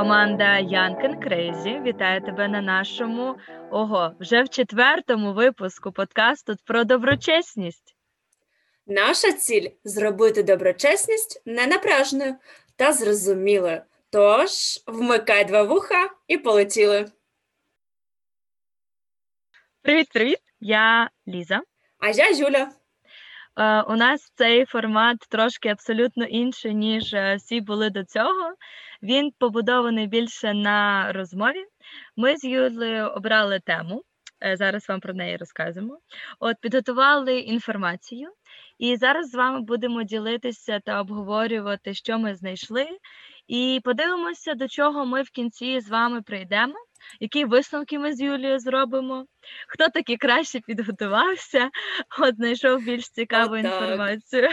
Команда Young and Crazy вітає тебе на нашому ого, вже в четвертому випуску подкасту про доброчесність. Наша ціль зробити доброчесність ненапряжною та зрозумілою. Тож вмикай два вуха і полетіли. Привіт-привіт! Я Ліза. А я Юля. Е, у нас цей формат трошки абсолютно інший, ніж е, всі були до цього. Він побудований більше на розмові. Ми з Юлею обрали тему. Е, зараз вам про неї розкажемо. От підготували інформацію, і зараз з вами будемо ділитися та обговорювати, що ми знайшли, і подивимося, до чого ми в кінці з вами прийдемо які висновки ми з Юлією зробимо, хто таки краще підготувався, от знайшов більш цікаву От інформацію.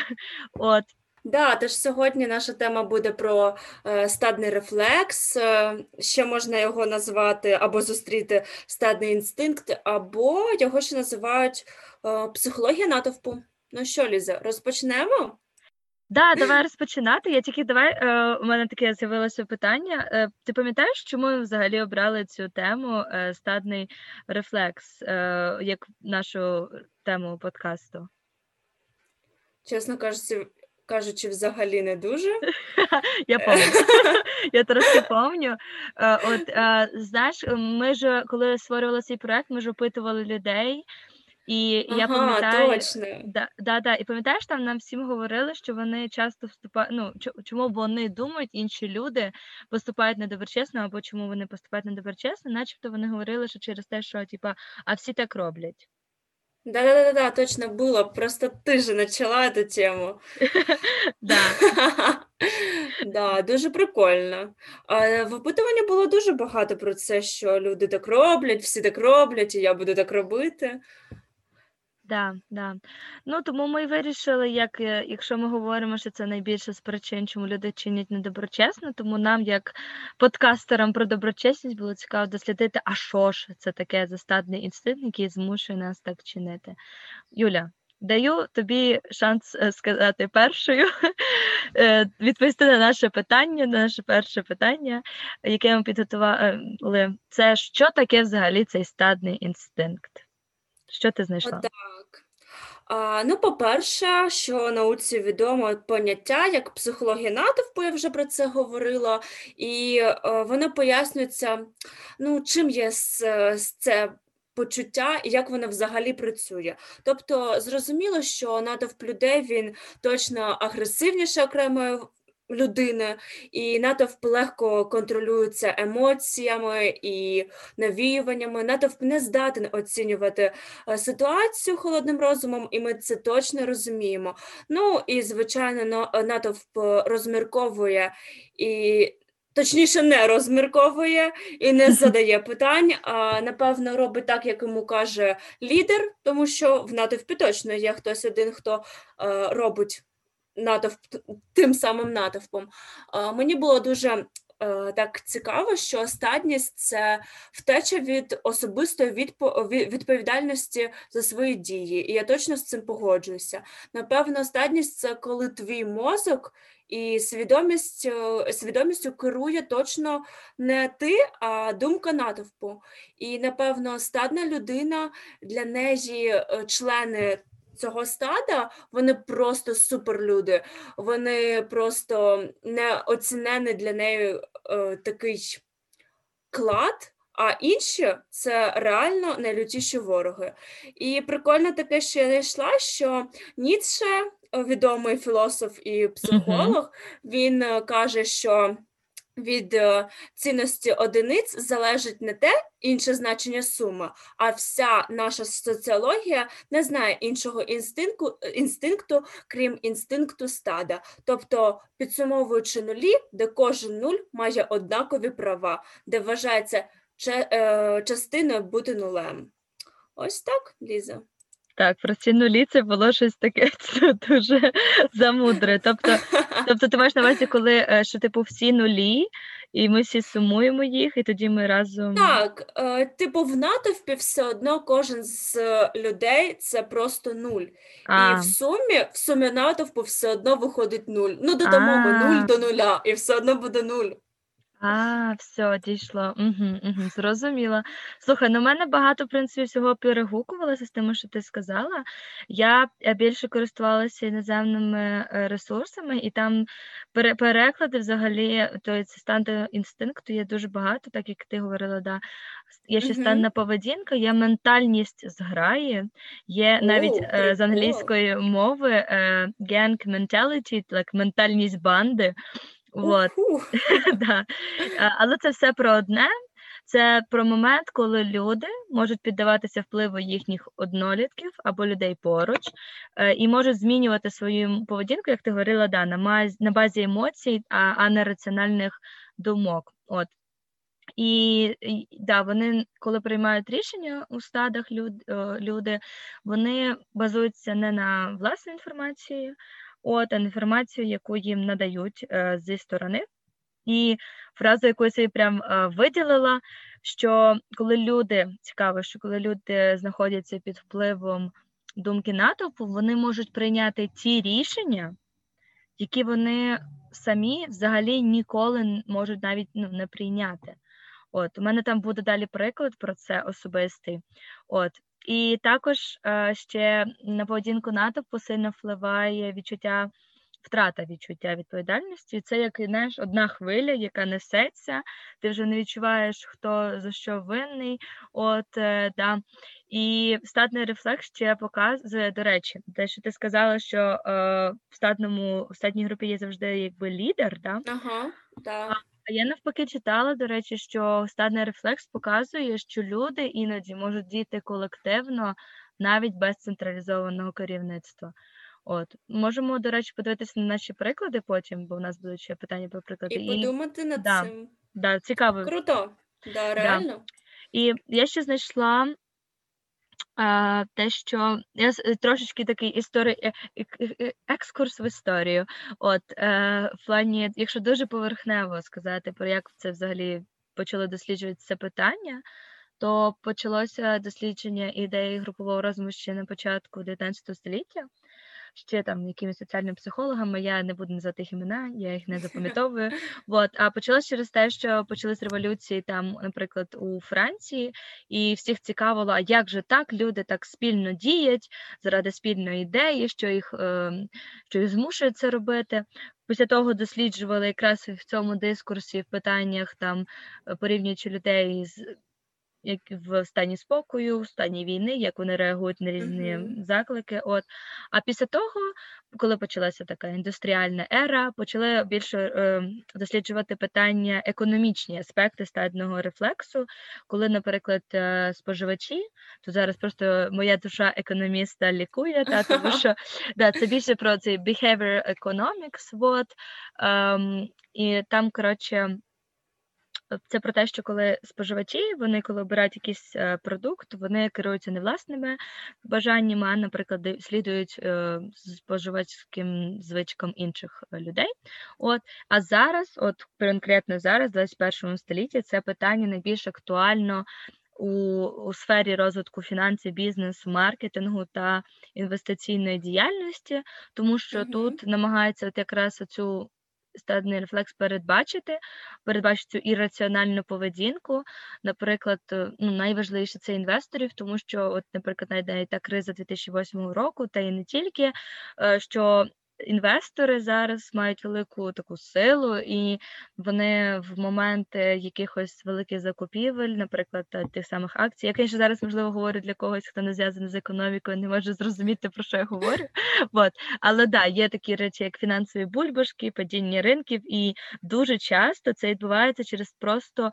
От. Да, тож сьогодні наша тема буде про е, стадний рефлекс. Е, ще можна його назвати або зустріти стадний інстинкт, або його ще називають е, психологія натовпу. Ну що, Ліза, розпочнемо? Да, давай розпочинати. Я тільки давай е, у мене таке з'явилося питання. Е, ти пам'ятаєш, чому ми взагалі обрали цю тему е, стадний рефлекс як нашу тему подкасту? Чесно кажучи, кажучи, взагалі не дуже. Я пам'ятаю. Я трошки пам'ятаю. Е, от е, знаєш, ми ж коли створювали цей проект, ми ж опитували людей. І ага, я пам'ятаю, точно. Да, да, да, і пам'ятаєш, там нам всім говорили, що вони часто вступають. Ну чому вони думають, інші люди поступають недоброчесно, або чому вони поступають недоброчесно, начебто вони говорили, що через те, що типа, а всі так роблять. Да, да, да, да, точно було. Просто ти же почала цю тему. Да. Да, дуже прикольно. В опитуванні було дуже багато про це, що люди так роблять, всі так роблять, і я буду так робити. Да, да. Ну, тому ми й вирішили, як, е, якщо ми говоримо, що це найбільше з причин, чому люди чинять недоброчесно, тому нам, як подкастерам про доброчесність, було цікаво дослідити, а що ж це таке застадний інстинкт, який змушує нас так чинити. Юля, даю тобі шанс е, сказати першою, е, відповісти на наше питання, на наше перше питання, яке ми підготували. Це що таке взагалі цей стадний інстинкт? Що ти знайшла? Так. А, Ну, по-перше, що науці відомо поняття як психологія натовпу, я вже про це говорила, і е, воно пояснюється, ну, чим є це почуття і як воно взагалі працює. Тобто, зрозуміло, що натовп людей він точно агресивніше окремої людини, і натовп легко контролюється емоціями і навіюваннями. Натовп не здатен оцінювати е, ситуацію холодним розумом, і ми це точно розуміємо. Ну і звичайно, натовп розмірковує і. Точніше, не розмірковує і не задає питань, а напевно робить так, як йому каже лідер, тому що в натовпі точно є хтось один, хто е, робить натовп тим самим натовпом. Мені було дуже е, так цікаво, що стадність це втеча від особистої відповідальності за свої дії, і я точно з цим погоджуюся. Напевно, стадність це коли твій мозок. І свідомість свідомістю керує точно не ти, а думка натовпу. І напевно, стадна людина для неї е, члени цього стада вони просто суперлюди, вони просто неоцінений для неї е, такий клад. А інші це реально найлютіші вороги. І прикольно таке, що я знайшла, що Ніцше, відомий філософ і психолог, він е, каже, що від е, цінності одиниць залежить не те інше значення суми, а вся наша соціологія не знає іншого інстинкту, інстинкту, крім інстинкту стада. Тобто, підсумовуючи нулі, де кожен нуль має однакові права, де вважається е, частиною бути нулем. Ось так, Ліза. Так, про ці нулі це було щось таке це дуже замудре. Тобто, тобто ти маєш на увазі, коли е, що типу всі нулі, і ми всі сумуємо їх, і тоді ми разом. Так, е, типу, в натовпі все одно кожен з людей це просто нуль. А. І в сумі в сумі натовпу все одно виходить нуль. Ну, додамо ми нуль до нуля, і все одно буде нуль. А, все, дійшло. Угу, угу, зрозуміла. Слухай, ну в мене багато, в принципі, всього перегукувалося з тим, що ти сказала. Я е, більше користувалася іноземними е, ресурсами, і там пере- переклади взагалі, то це стан до інстинкту є дуже багато, так як ти говорила, да. С- Є ще Мгм. станна поведінка, є ментальність зграї, є навіть О, е, з прикол. англійської мови е, gang mentality, так, ментальність банди. Вот. Да. Е, Але це все про одне. Це про момент, коли люди можуть піддаватися впливу їхніх однолітків або людей поруч, е, і можуть змінювати свою поведінку, як ти говорила, да, на, базі емоцій, а, не раціональних думок. От. І, і да, вони, коли приймають рішення у стадах люд, е, люди, вони базуються не на власній інформації, от, інформацію, яку їм надають е, зі сторони. І фразу, яку я собі прям е, виділила, що коли люди, цікаво, що коли люди знаходяться під впливом думки натовпу, вони можуть прийняти ті рішення, які вони самі взагалі ніколи можуть навіть ну, не прийняти. От, у мене там буде далі приклад про це особистий. От. І також е, ще на поведінку натовпу сильно впливає відчуття, втрата відчуття відповідальності. Це як знаєш, одна хвиля, яка несеться, ти вже не відчуваєш, хто за що винний. От, е, да. І статний рефлекс ще показує, до речі, те, що ти сказала, що е, в статному в статній групі є завжди якби лідер, да? Ага, так. А я навпаки читала, до речі, що статний рефлекс показує, що люди іноді можуть діяти колективно навіть без централізованого керівництва. От можемо, до речі, подивитися на наші приклади потім, бо в нас будуть ще питання про приклади. І подумати над да. цим. да, цікаво. Круто. Да, реально. І я ще знайшла те, що я трошечки такий історій, е- ек- е- екскурс в історію. От е, в плані, якщо дуже поверхнево сказати про як це взагалі почали досліджувати це питання, то почалося дослідження ідеї групового розуму ще на початку 19 століття. Ще там якимись соціальними психологами, я не буду називати їх імена, я їх не запам'ятовую. От, а почалось через те, що почались революції там, наприклад, у Франції, і всіх цікавило, а як же так люди так спільно діють заради спільної ідеї, що їх, е, що їх змушує це робити. Після того досліджували якраз в цьому дискурсі в питаннях там е, порівнюючи людей з як в стані спокою, в стані війни, як вони реагують на різні Мгм. заклики. От. А після того, коли почалася така індустріальна ера, почали більше е, досліджувати питання економічні аспекти стадного рефлексу, коли, наприклад, е, споживачі, то зараз просто моя душа економіста лікує, та, тому що да, це більше про цей behavior economics, от, ем, і там, коротше, це про те, що коли споживачі, вони коли обирають якийсь е, продукт, вони керуються не власними бажаннями, а, наприклад, слідують е, споживацьким звичкам інших е, людей. От, а зараз, от конкретно зараз, в 21 столітті, це питання найбільш актуально у, у сфері розвитку фінансів, бізнесу, маркетингу та інвестиційної діяльності, тому що Мгм. тут намагаються от якраз цю стадний рефлекс передбачити, передбачити цю ірраціональну поведінку. Наприклад, е, ну, найважливіше це інвесторів, тому що, от, наприклад, навіть та криза 2008 року, та і не тільки, е, що інвестори зараз мають велику таку силу, і вони в моменти якихось великих закупівель, наприклад, тих самих акцій. Я, звісно, зараз можливо говорю для когось, хто не зв'язаний з економікою, не може зрозуміти, про що я говорю. От. Але да, є такі речі, як фінансові бульбашки, падіння ринків, і дуже часто це відбувається через просто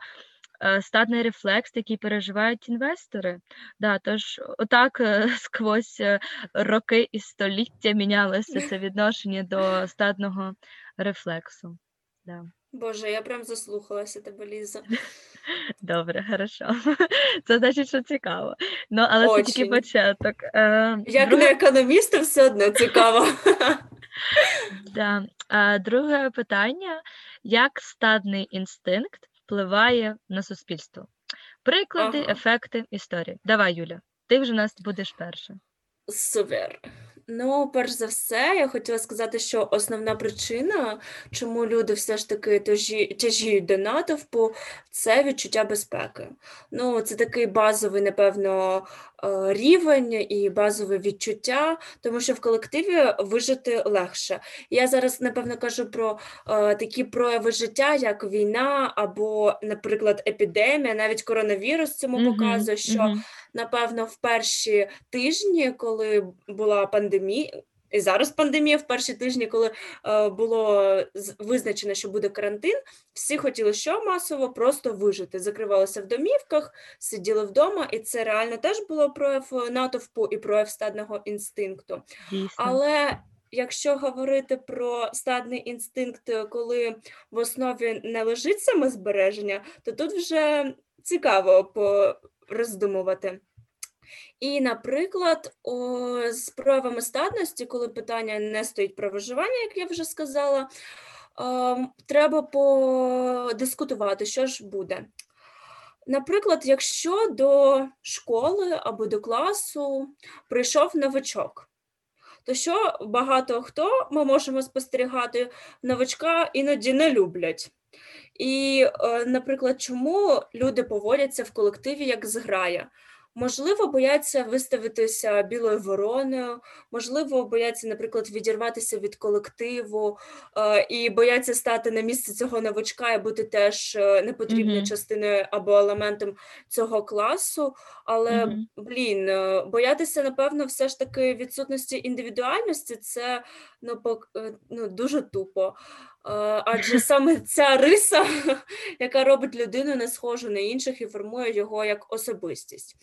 статний рефлекс, який переживають інвестори. Да, тож отак е, сквозь е, роки і століття мінялося це відношення до статного рефлексу. Да. Боже, я прям заслухалася тебе, Ліза. Добре, хорошо. Це значить, що цікаво. Ну, але це тільки початок. Е, Як друге- не економіста, все одно цікаво. Да. Друге питання: як стадний інстинкт впливає на суспільство? Приклади, Ага. ефекти, історії. Давай, Юля, ти вже нас будеш перша. Супер. Ну, перш за все, я хотіла сказати, що основна причина, чому люди все ж таки тяжі- тяжіють до натовпу, це відчуття безпеки. Ну, це такий базовий, напевно, е, рівень і базове відчуття, тому що в колективі вижити легше. Я зараз, напевно, кажу про е, такі прояви життя, як війна або, наприклад, епідемія, навіть коронавірус цьому показує, що мгм. Напевно, в перші тижні, коли була пандемія, і зараз пандемія, в перші тижні, коли е, було визначено, що буде карантин, всі хотіли що масово просто вижити. Закривалися в домівках, сиділи вдома, і це реально теж було прояв натовпу і прояв стадного інстинкту. Дійсно. Але якщо говорити про стадний інстинкт, коли в основі не лежить самозбереження, то тут вже цікаво пороздумувати. І, наприклад, о, з проявами статності, коли питання не стоїть про виживання, як я вже сказала, ем, треба подискутувати, що ж буде. Наприклад, якщо до школи або до класу прийшов новачок, то що багато хто ми можемо спостерігати, новачка іноді не люблять. І, е, наприклад, чому люди поводяться в колективі як зграя? Можливо, бояться виставитися білою вороною, можливо, бояться, наприклад, відірватися від колективу е, і бояться стати на місце цього новачка і бути теж е, непотрібною Мгм. частиною або елементом цього класу. Але, Мгм. блін, е, боятися, напевно, все ж таки відсутності індивідуальності це ну, ну, дуже тупо. Е, Адже саме ця риса, яка робить людину не схожу на інших і формує його як особистість.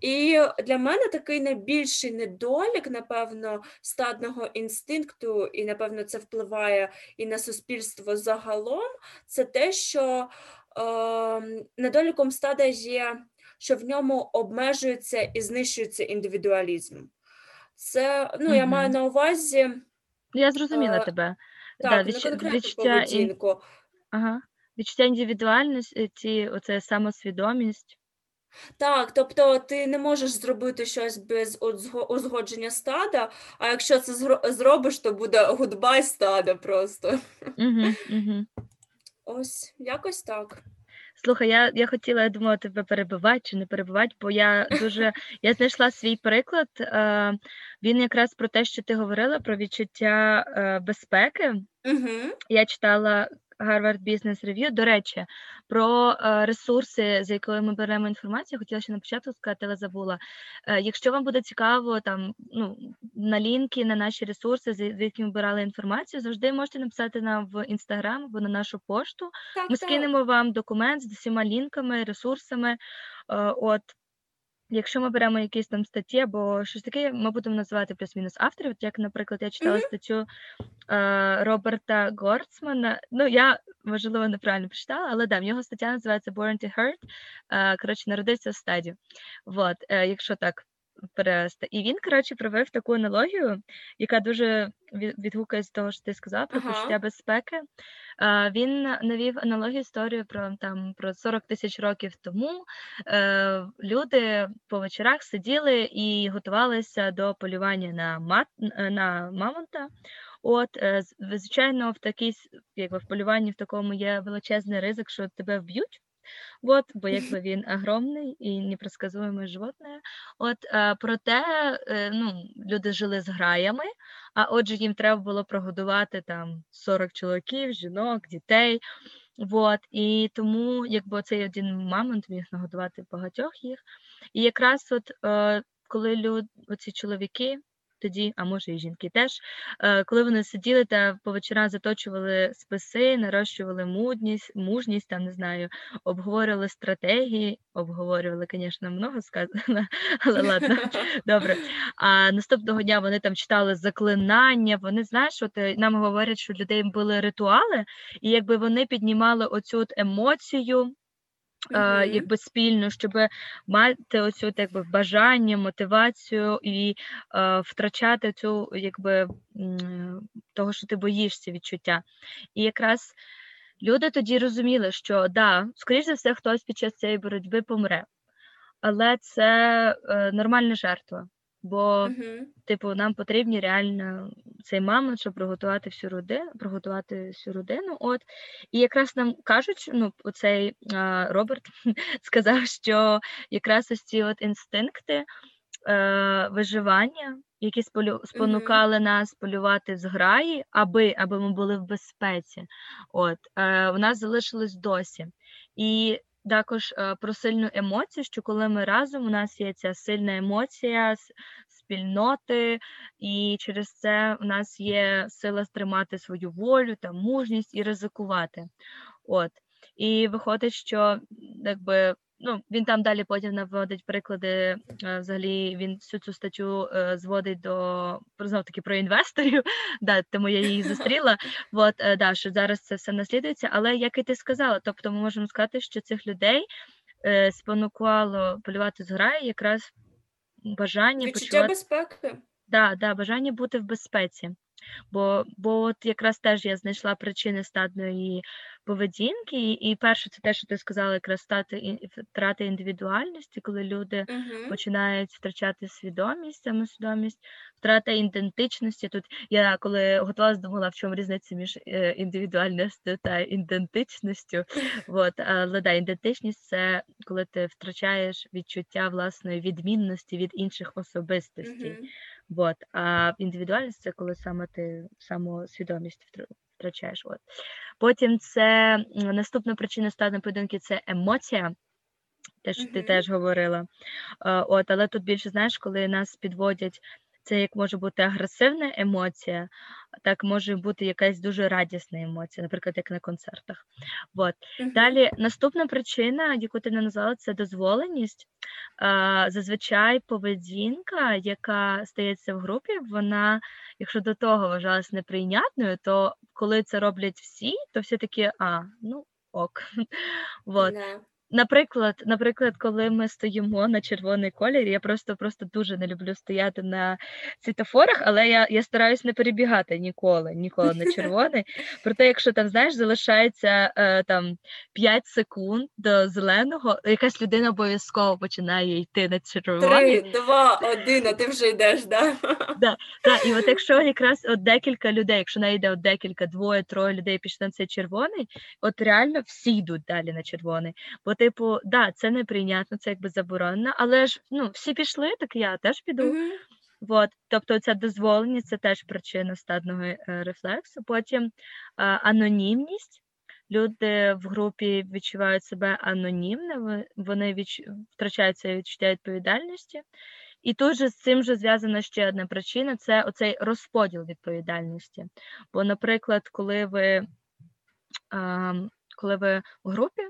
І для мене такий найбільший недолік, напевно, стадного інстинкту, і, напевно, це впливає і на суспільство загалом, це те, що е, недоліком стада є, що в ньому обмежується і знищується індивідуалізм. Це, ну, я маю на увазі Я зрозуміла е, тебе. Так, да, відч- конкретну відчуття, ін... поведінку. ага. відчуття індивідуальності, оце самосвідомість. Так, тобто ти не можеш зробити щось без узго- узгодження стада, а якщо це зро- зробиш, то буде goodbye стада просто. Угу, угу. Ось, якось так. Слухай, я, я хотіла, я думала, тебе перебивати чи не перебивати, бо я дуже я знайшла свій приклад. Е, він якраз про те, що ти говорила, про відчуття е, безпеки. Угу. Я читала Harvard Business Review. До речі, про е, ресурси, з якої ми беремо інформацію, хотіла ще на початку сказати, але забула. Е, Якщо вам буде цікаво, там ну на лінки, на наші ресурси, з з якими ми брали інформацію, завжди можете написати нам в інстаграм або на нашу пошту. Так, Ми так. скинемо вам документ з усіма лінками, ресурсами. Е, От Якщо ми беремо якісь там статті або щось таке, ми будемо називати плюс-мінус авторів. Як, наприклад, я читала Мгм. статтю е, Роберта Горцмана. Ну, я можливо неправильно прочитала, але да, в нього стаття називається Born to Hurt. Е, коротше, народився в стаді. Вот, е, якщо так перевести. І він, коротше, провів таку аналогію, яка дуже від- відгукує з того, що ти сказав про Ага. почуття безпеки. Е, Він навів аналогію історію про там про 40 тисяч років тому. Е, Люди по вечорах сиділи і готувалися до полювання на мат на мамонта. От, е, звичайно, в такій якби в полюванні в такому є величезний ризик, що тебе вб'ють. От, бо якби він огромний і непредсказуєме животне. От, е, проте е, ну, люди жили з граями, а отже, їм треба було прогодувати там 40 чоловіків, жінок, дітей. Вот, і тому, якби цей один мамонт міг нагодувати багатьох їх. І якраз от е, коли люд, оці чоловіки, тоді, а може і жінки теж, е, коли вони сиділи та по вечорам заточували списи, нарощували мудність, мужність, там не знаю, обговорювали стратегії, обговорювали, звісно, много сказано, але ладно, добре. А наступного дня вони там читали заклинання. Вони знаєш, от е, нам говорять, що людей були ритуали, і якби вони піднімали оцю от емоцію. Мгм. Якби спільно, щоб мати оцю якби бажання, мотивацію і е, втрачати цю якби того, що ти боїшся відчуття. І якраз люди тоді розуміли, що да, скоріш за все, хтось під час цієї боротьби помре, але це е, нормальна жертва. Бо Мгм. типу, нам потрібні реально цей мама, щоб приготувати всю родину, приготувати всю родину. От і якраз нам кажуть, ну оцей а, Роберт сказав, що якраз ось ці от інстинкти е, виживання, які сполю- спонукали нас полювати в зграї, аби, аби ми були в безпеці. От е, у нас залишилось досі. І також е, про сильну емоцію, що коли ми разом, у нас є ця сильна емоція спільноти, і через це у нас є сила стримати свою волю та мужність і ризикувати. От. І виходить, що якби. Ну, він там далі потім наводить приклади. е, Взагалі він всю цю статтю е, зводить до знов таки про інвесторів. Да, тому я її зустріла. От е, да, що зараз це все наслідується. Але як і ти сказала, тобто ми можемо сказати, що цих людей спонукувало полювати зграї якраз бажання Відчуття почувати безпеки. да, да, бажання бути в безпеці. Бо, бо от якраз теж я знайшла причини стадної поведінки, і, і перше, це те, що ти сказала, якраз стати втрати індивідуальності, коли люди Мгм. починають втрачати свідомість, самосвідомість, втрата ідентичності. Тут я коли готувалася, думала, в чому різниця між е, індивідуальністю та ідентичністю. От, але да, ідентичність це коли ти втрачаєш відчуття власної відмінності від інших особистостей. Мгм. Вот. А індивідуальність це коли саме ти самосвідомість втрачаєш. От. Потім це наступна причина стану поведінки це емоція. Те, що ти Мгм. теж говорила. Е, От, але тут більше знаєш, коли нас підводять, це як може бути агресивна емоція, так може бути якась дуже радісна емоція, наприклад, як на концертах. От. Далі наступна причина, яку ти не назвала, це дозволеність. Зазвичай поведінка, яка стається в групі, вона, якщо до того вважалась неприйнятною, то коли це роблять всі, то всі такі, а, ну ок. Вот. Наприклад, наприклад, коли ми стоїмо на червоний колір, я просто просто дуже не люблю стояти на світофорах, але я, я стараюсь не перебігати ніколи, ніколи на червоний. Проте, якщо там знаєш, залишається е, там 5 секунд до зеленого, якась людина обов'язково починає йти на червоний. Три, два, один, а ти вже йдеш, да? Так, і от якщо якраз от декілька людей, якщо найде от декілька, двоє, троє людей пішли на цей червоний, от реально всі йдуть далі на червоний. Бо, типу, да, це неприйнятно, це якби заборонено, але ж ну всі пішли, так я теж піду. Мгм. Вот, тобто ця дозволеність це теж причина стадного е, рефлексу. Потім е, анонімність. Люди в групі відчувають себе анонімними, вони відч... втрачають це відчуття відповідальності. І тут же з цим же зв'язана ще одна причина це оцей розподіл відповідальності. Бо, наприклад, коли ви, а, коли ви в групі,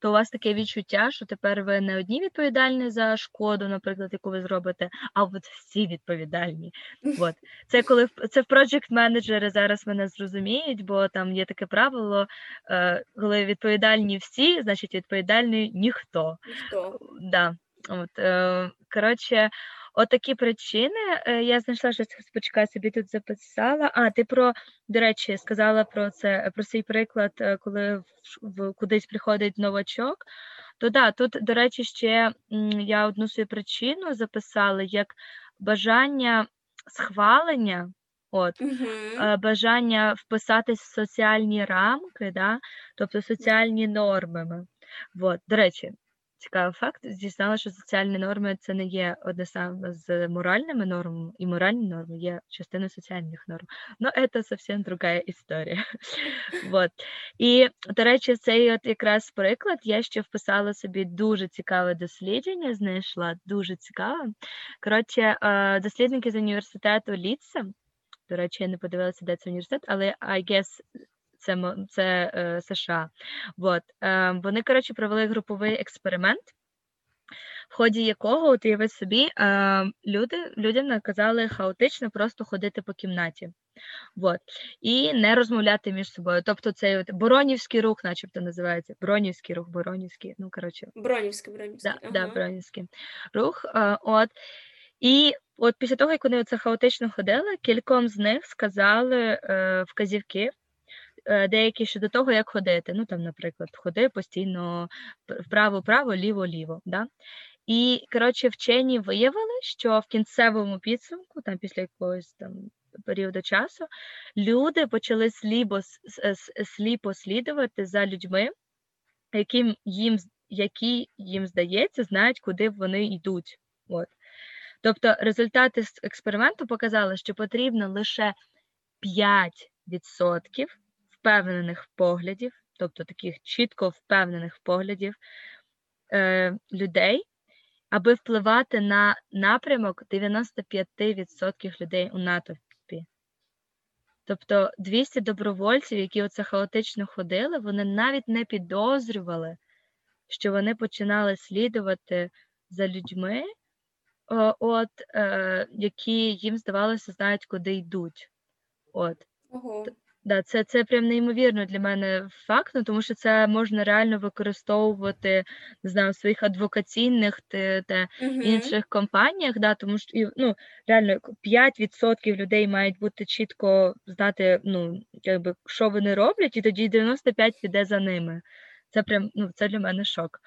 то у вас таке відчуття, що тепер ви не одні відповідальні за шкоду, наприклад, яку ви зробите, а от всі відповідальні. От. Це коли це в project менеджери зараз мене зрозуміють, бо там є таке правило, е, коли відповідальні всі, значить відповідальний ніхто. Ніхто. Да. От, е, коротше, отакі причини. Е, я знайшла щось, почекай, собі тут записала. А, ти про, до речі, сказала про це, про цей приклад, е, коли в, кудись приходить новачок. То да, тут, до речі, ще я одну свою причину записала як бажання схвалення. От, е, бажання вписатись в соціальні рамки, да? тобто соціальні норми. Вот. До речі, цікавий факт, дізналася, що соціальні норми це не є одне саме з моральними нормами, і моральні норми є частиною соціальних норм. Ну, це зовсім друга історія. Вот. І, до речі, цей от якраз приклад я ще вписала собі дуже цікаве дослідження, знайшла дуже цікаве. Коротше, е, дослідники з університету Літса, до речі, я не подивилася, де це університет, але I guess це, це е, США. Вот. Е, вони, коротше, провели груповий експеримент, в ході якого, от уяви собі, е, люди, людям наказали хаотично просто ходити по кімнаті. Вот. І не розмовляти між собою. Тобто цей от Боронівський рух, начебто називається. Бронівський рух, Боронівський, ну коротше, Бронівський, Бронівський. Да, да, ага. Бронівський рух. А, от. І от після того, як вони це хаотично ходили, кільком з них сказали е, вказівки, е, деякі щодо того, як ходити. Ну, там, наприклад, ходи постійно вправо-право, ліво-ліво. Да? І, коротше, вчені виявили, що в кінцевому підсумку, там після якогось там періоду часу, люди почали сліпо, сліпо слідувати за людьми, яким їм які їм здається, знають, куди вони йдуть. От. Тобто результати експерименту показали, що потрібно лише 5% впевнених поглядів, тобто таких чітко впевнених поглядів е, людей, аби впливати на напрямок 95% людей у натовпі. Тобто 200 добровольців, які оце хаотично ходили, вони навіть не підозрювали, що вони починали слідувати за людьми, от, е, які їм здавалося, знають, куди йдуть. От. Ого. Да, це це прям неймовірно для мене факт, ну, тому що це можна реально використовувати не знаю, в своїх адвокаційних та, та Угу. інших компаніях, да, тому що ну, реально 5% людей мають бути чітко знати, ну, якби, що вони роблять, і тоді 95% піде за ними. Це прям ну, це для мене шок.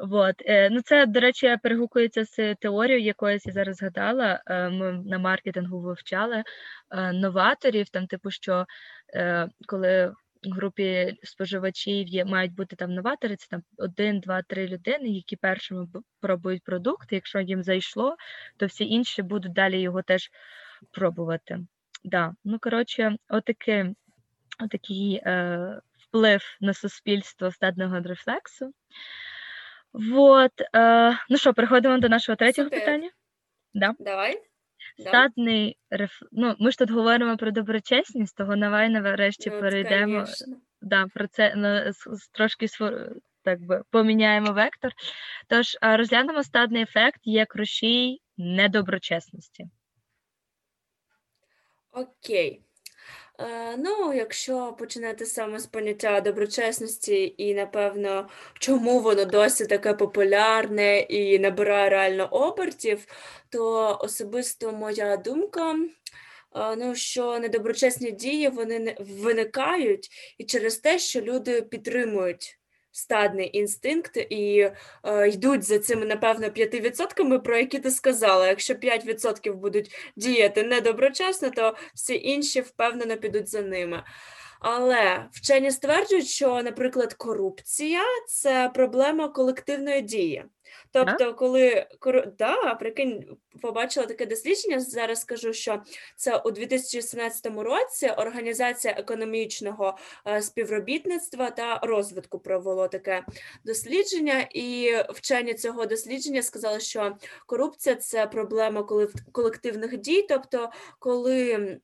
Вот. Е, ну, Це, до речі, перегукується з теорією, якоюсь я зараз згадала. Е, ми на маркетингу вивчали е, новаторів, там, типу, що коли в групі споживачів є, мають бути там новатори, це там один, два, три людини, які першими пробують продукт. Якщо їм зайшло, то всі інші будуть далі його теж пробувати. Да. Ну, коротше, отакі, отакий е, вплив на суспільство стадного рефлексу. Вот. Е, ну що, переходимо до нашого третього Супер. питання. Да. Давай. Стадний реф... Ну, ми ж тут говоримо про доброчесність, того давай нарешті Ну, перейдемо конечно. да, про це ну, с- с- трошки так би, поміняємо вектор. Тож е, розглянемо стадний ефект як рушій недоброчесності. Окей. Е, ну, якщо починати саме з поняття доброчесності, і, напевно, чому воно досі таке популярне і набирає реально обертів, то особисто моя думка, е, ну, що недоброчесні дії вони виникають і через те, що люди підтримують стадний інстинкт і е, йдуть за цими, напевно, 5%, про які ти сказала. Якщо 5% будуть діяти недоброчесно, то всі інші впевнено підуть за ними. Але вчені стверджують, що, наприклад, корупція це проблема колективної дії. Тобто, коли да, прикинь, побачила таке дослідження, зараз скажу, що це у 2017 році Організація економічного е, співробітництва та розвитку провело таке дослідження, і вчені цього дослідження сказали, що корупція це проблема колективних дій, тобто коли.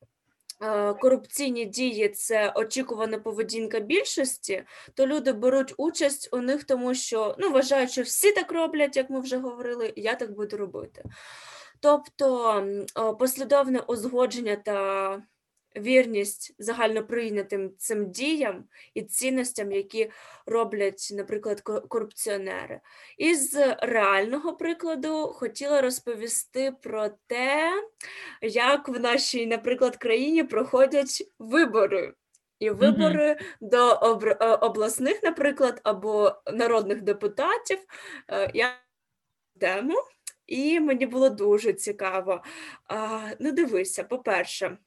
Е, Корупційні дії це очікувана поведінка більшості, то люди беруть участь у них, тому що ну, вважають, що всі так роблять, як ми вже говорили, я так буду робити. Тобто послідовне узгодження та вірність загальноприйнятим цим діям і цінностям, які роблять, наприклад, ко- корупціонери. Із реального прикладу хотіла розповісти про те, як в нашій, наприклад, країні проходять вибори. І вибори до обр- е, обласних, наприклад, або народних депутатів. Е, Я тему, і мені було дуже цікаво. Ну, дивися, по-перше,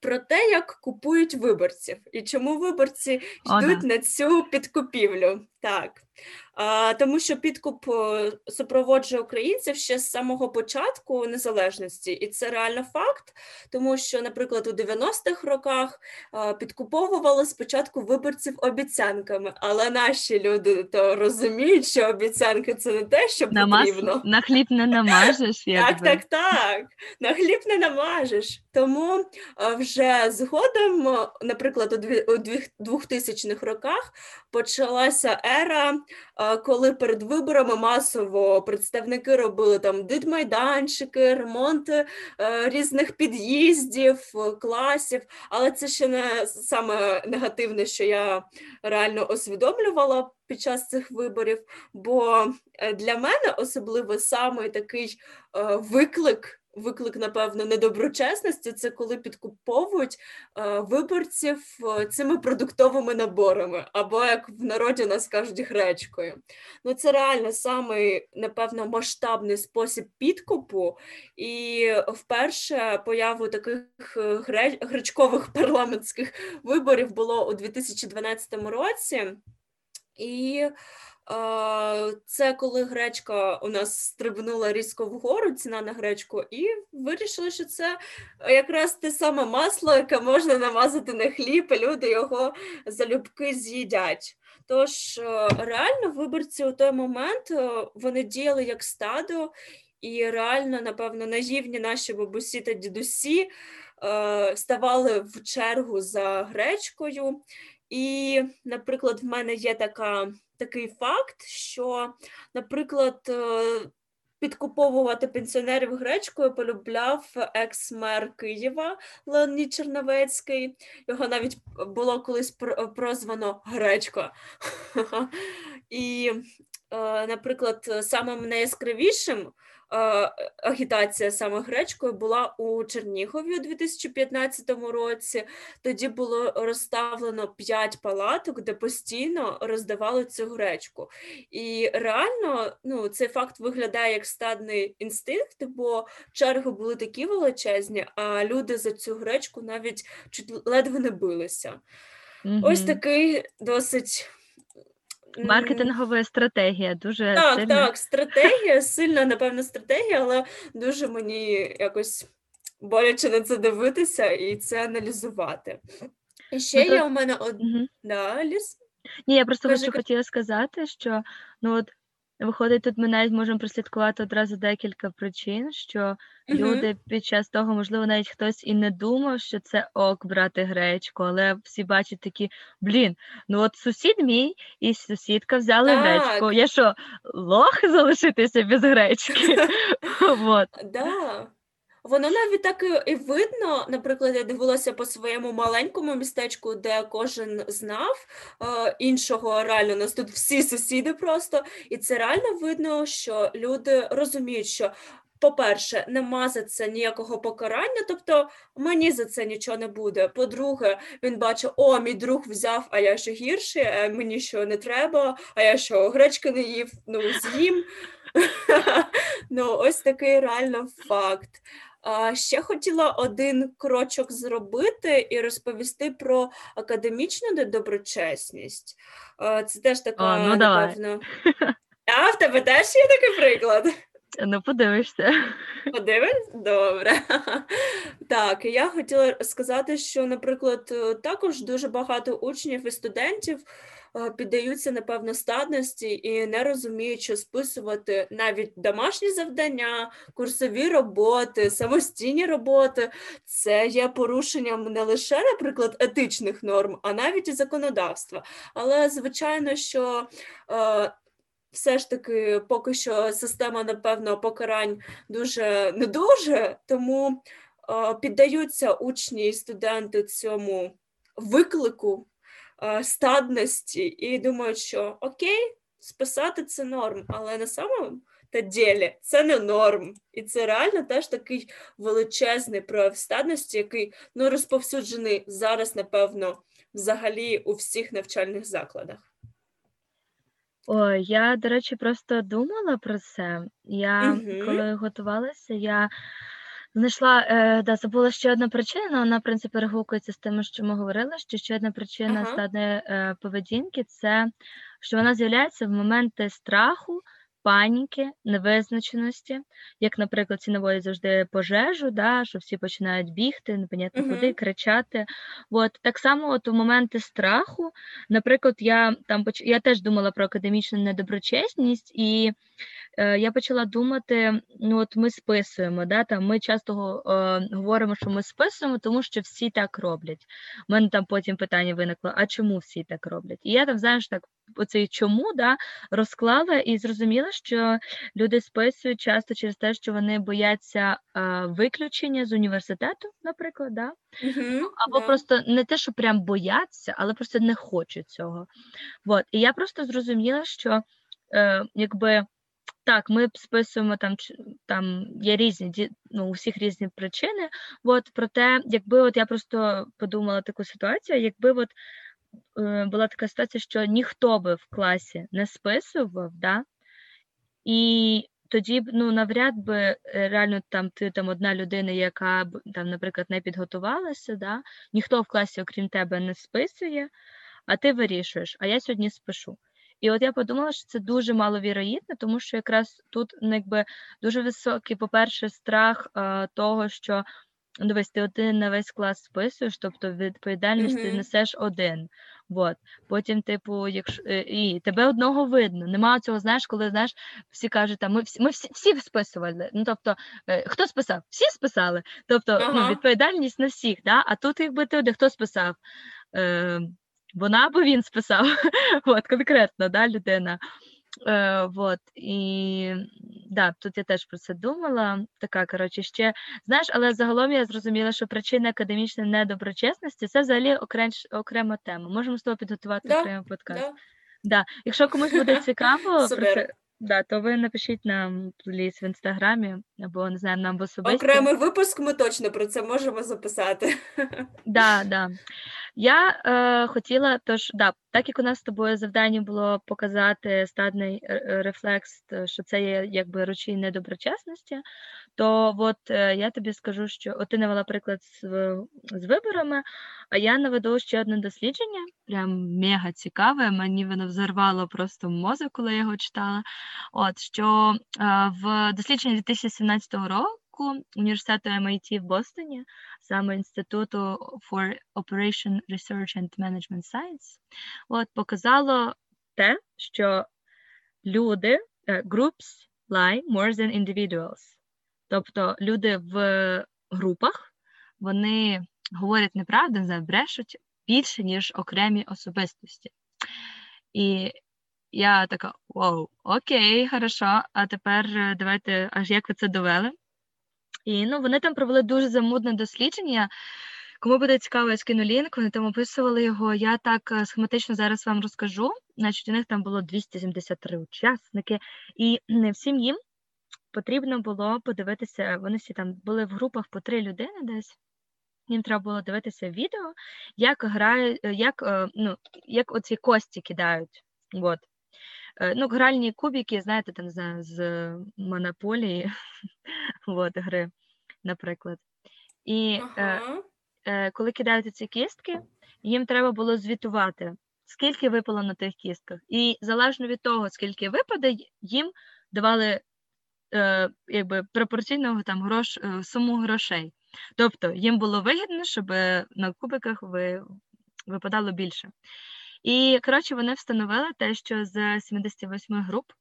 про те, як купують виборців, і чому виборці йдуть да. на цю підкупівлю. Так. А, тому що підкуп е, супроводжує українців ще з самого початку незалежності, і це реально факт, тому що, наприклад, у 90-х роках а, підкуповували спочатку виборців обіцянками, але наші люди то розуміють, що обіцянки це не те, що потрібно. на хліб не намажеш, Так, якби. так, так. На хліб не намажеш. Тому а, вже згодом, наприклад, у дві- у дві- 2000-х роках почалася ера, коли перед виборами масово представники робили там дитмайданчики, ремонти е, різних під'їздів, е, класів. Але це ще не саме негативне, що я реально усвідомлювала під час цих виборів. Бо е, для мене особливо саме такий виклик виклик, напевно, недоброчесності, це коли підкуповують е, виборців е, цими продуктовими наборами, або як в народі нас кажуть, гречкою. Ну, це реально самий, напевно, масштабний спосіб підкупу, і вперше появу таких е, гре- гречкових парламентських виборів було у 2012 році. І це коли гречка у нас стрибнула різко вгору, ціна на гречку, і вирішили, що це якраз те саме масло, яке можна намазати на хліб, і люди його залюбки з'їдять. Тож е, реально виборці у той момент е, вони діяли як стадо, і реально, напевно, наївні наші бабусі та дідусі е, ставали в чергу за гречкою. І, наприклад, в мене є така, такий факт, що, наприклад, е, підкуповувати пенсіонерів гречкою полюбляв екс-мер Києва Леонід Черновецький. Його навіть було колись про- прозвано Гречко. І, е, наприклад, самим найяскравішим е, агітація саме гречкою була у Чернігові у 2015 році. Тоді було розставлено 5 палаток, де постійно роздавали цю гречку. І реально ну, цей факт виглядає як стадний інстинкт, бо черги були такі величезні, а люди за цю гречку навіть чуть ледве не билися. Ось такий досить. Маркетингова стратегія дуже Так, сильна. так, стратегія, сильна, напевно, стратегія, але дуже мені якось боляче на це дивитися і це аналізувати. І ще Ну, то- є у мене одна угу. да, Ліс? Ні, я просто Кажи, хочу хотіла сказати, що ну от виходить, тут ми навіть можемо прослідкувати одразу декілька причин, що Мгм. люди під час того, можливо, навіть хтось і не думав, що це ок брати гречку, але всі бачать такі, блін, ну от сусід мій і сусідка взяли гречку. Я що, лох залишитися без гречки? Да. Воно навіть так і- і видно, наприклад, я дивилася по своєму маленькому містечку, де кожен знав е, іншого реально. Нас тут всі сусіди просто, і це реально видно, що люди розуміють, що. По-перше, нема за це ніякого покарання, тобто мені за це нічого не буде. По-друге, він бачить, о, мій друг взяв, а я ще гірший, а мені що не треба, а я що гречки не їв, ну з'їм. Ну, ось такий реально факт. Ще хотіла один крочок зробити і розповісти про академічну недоброчесність. А, це теж така, О, ну давай. напевно. А, в тебе теж є такий приклад? Ну, подивишся. Подивись? Добре. Так, я хотіла сказати, що, наприклад, також дуже багато учнів і студентів піддаються, напевно, стадності і не розуміють, що списувати навіть домашні завдання, курсові роботи, самостійні роботи. Це є порушенням не лише, наприклад, етичних норм, а навіть і законодавства. Але, звичайно, що. е, все ж таки, поки що система, напевно, покарань дуже не дуже, тому е, піддаються учні і студенти цьому виклику е, стадності і думають, що окей, списати це норм, але на самому та ділі це не норм. І це реально теж такий величезний прояв стадності, який ну, розповсюджений зараз, напевно, взагалі у всіх навчальних закладах. Ой, я, до речі, просто думала про це. Я, Мгм. коли готувалася, я знайшла, е, да, забула ще одна причина, вона, в принципі, перегукується з тим, що ми говорили, що ще одна причина Ага. стадної е, поведінки це, що вона з'являється в моменти страху, паніки, невизначеності, як, наприклад, ці наводять завжди пожежу, да, що всі починають бігти, непонятно куди, кричати. От так само, от у моменти страху, наприклад, я там я теж думала про академічну недоброчесність, і я почала думати: ну, от ми списуємо, да, там ми часто е, говоримо, що ми списуємо, тому що всі так роблять. У мене там потім питання виникло: а чому всі так роблять? І я там, знаєш, так оцей чому да, розклала і зрозуміла, що люди списують часто через те, що вони бояться е, виключення з університету, наприклад, да? Мгм, або да. просто не те, що прям бояться, але просто не хочуть цього. От. І я просто зрозуміла, що е, якби так, ми списуємо там там є різні ну, у всіх різні причини. От, проте, якби от я просто подумала таку ситуацію, якби от е, була така ситуація, що ніхто би в класі не списував, да? і тоді ну навряд би е, реально там ти там одна людина, яка там, наприклад, не підготувалася, да? ніхто в класі, окрім тебе, не списує, а ти вирішуєш, а я сьогодні спишу. І от я подумала, що це дуже маловірогідно, тому що якраз тут ну, якби дуже високий, по-перше, страх е, того, що ну, дивись, ти один на весь клас списуєш, тобто відповідальність ти несеш один. Вот. Потім, типу, якщо е, і тебе одного видно. Нема цього, знаєш, коли знаєш, всі кажуть, там ми всі ми всі, всі списували. Ну тобто, е, хто списав? Всі списали. Тобто, ну, відповідальність на всіх, да? а тут якби ти один, хто списав? Е, вона або він списав, от, конкретно, да, людина. Е, вот, і да, тут я теж про це думала. Така, коротше, ще знаєш, але загалом я зрозуміла, що причина академічної недоброчесності це взагалі окрем, окрема тема. Можемо з тобою підготувати Да, окремий подкаст. Да. Да. Якщо комусь буде цікаво про це, да, то ви напишіть нам пліс в інстаграмі або не знаю, нам в особисті. Окремий випуск ми точно про це можемо записати. Да, да. Я е, хотіла, тож, да, так як у нас з тобою завдання було показати стадний е, е, рефлекс, що це є якби ручій недоброчесності, то от е, я тобі скажу, що от ти навела приклад з, з виборами, а я наведу ще одне дослідження, прям мега цікаве. Мені воно взорвало просто мозок, коли я його читала. От що е, в дослідженні 2017 року університету MIT в Бостоні саме Інституту for Operation Research and Management Science, от, показало те, що люди, е, groups lie more than individuals. Тобто люди в групах, вони говорять неправду, не брешуть більше, ніж окремі особистості. І я така: вау, окей, хорошо, а тепер е, давайте, аж як ви це довели? І ну, вони там провели дуже замудне дослідження. Кому буде цікаво, я скину лінк, вони там описували його. Я так е, схематично зараз вам розкажу. Значить, у них там було 273 учасники, і не всім їм потрібно було подивитися. Вони всі там були в групах по три людини десь. Їм треба було дивитися відео, як грають, е, як, е, ну, як оці кості кидають. От. Е, Ну, гральні кубики, знаєте, там не знаю, з монополії, от, гри, наприклад. І е, Ага. е, коли кидають ці кістки, їм треба було звітувати, скільки випало на тих кістках. І залежно від того, скільки випаде, їм давали е, якби пропорційно там грош, е, суму грошей. Тобто їм було вигідно, щоб на кубиках ви, випадало більше. І коротше, вони встановили те, що з 78 груп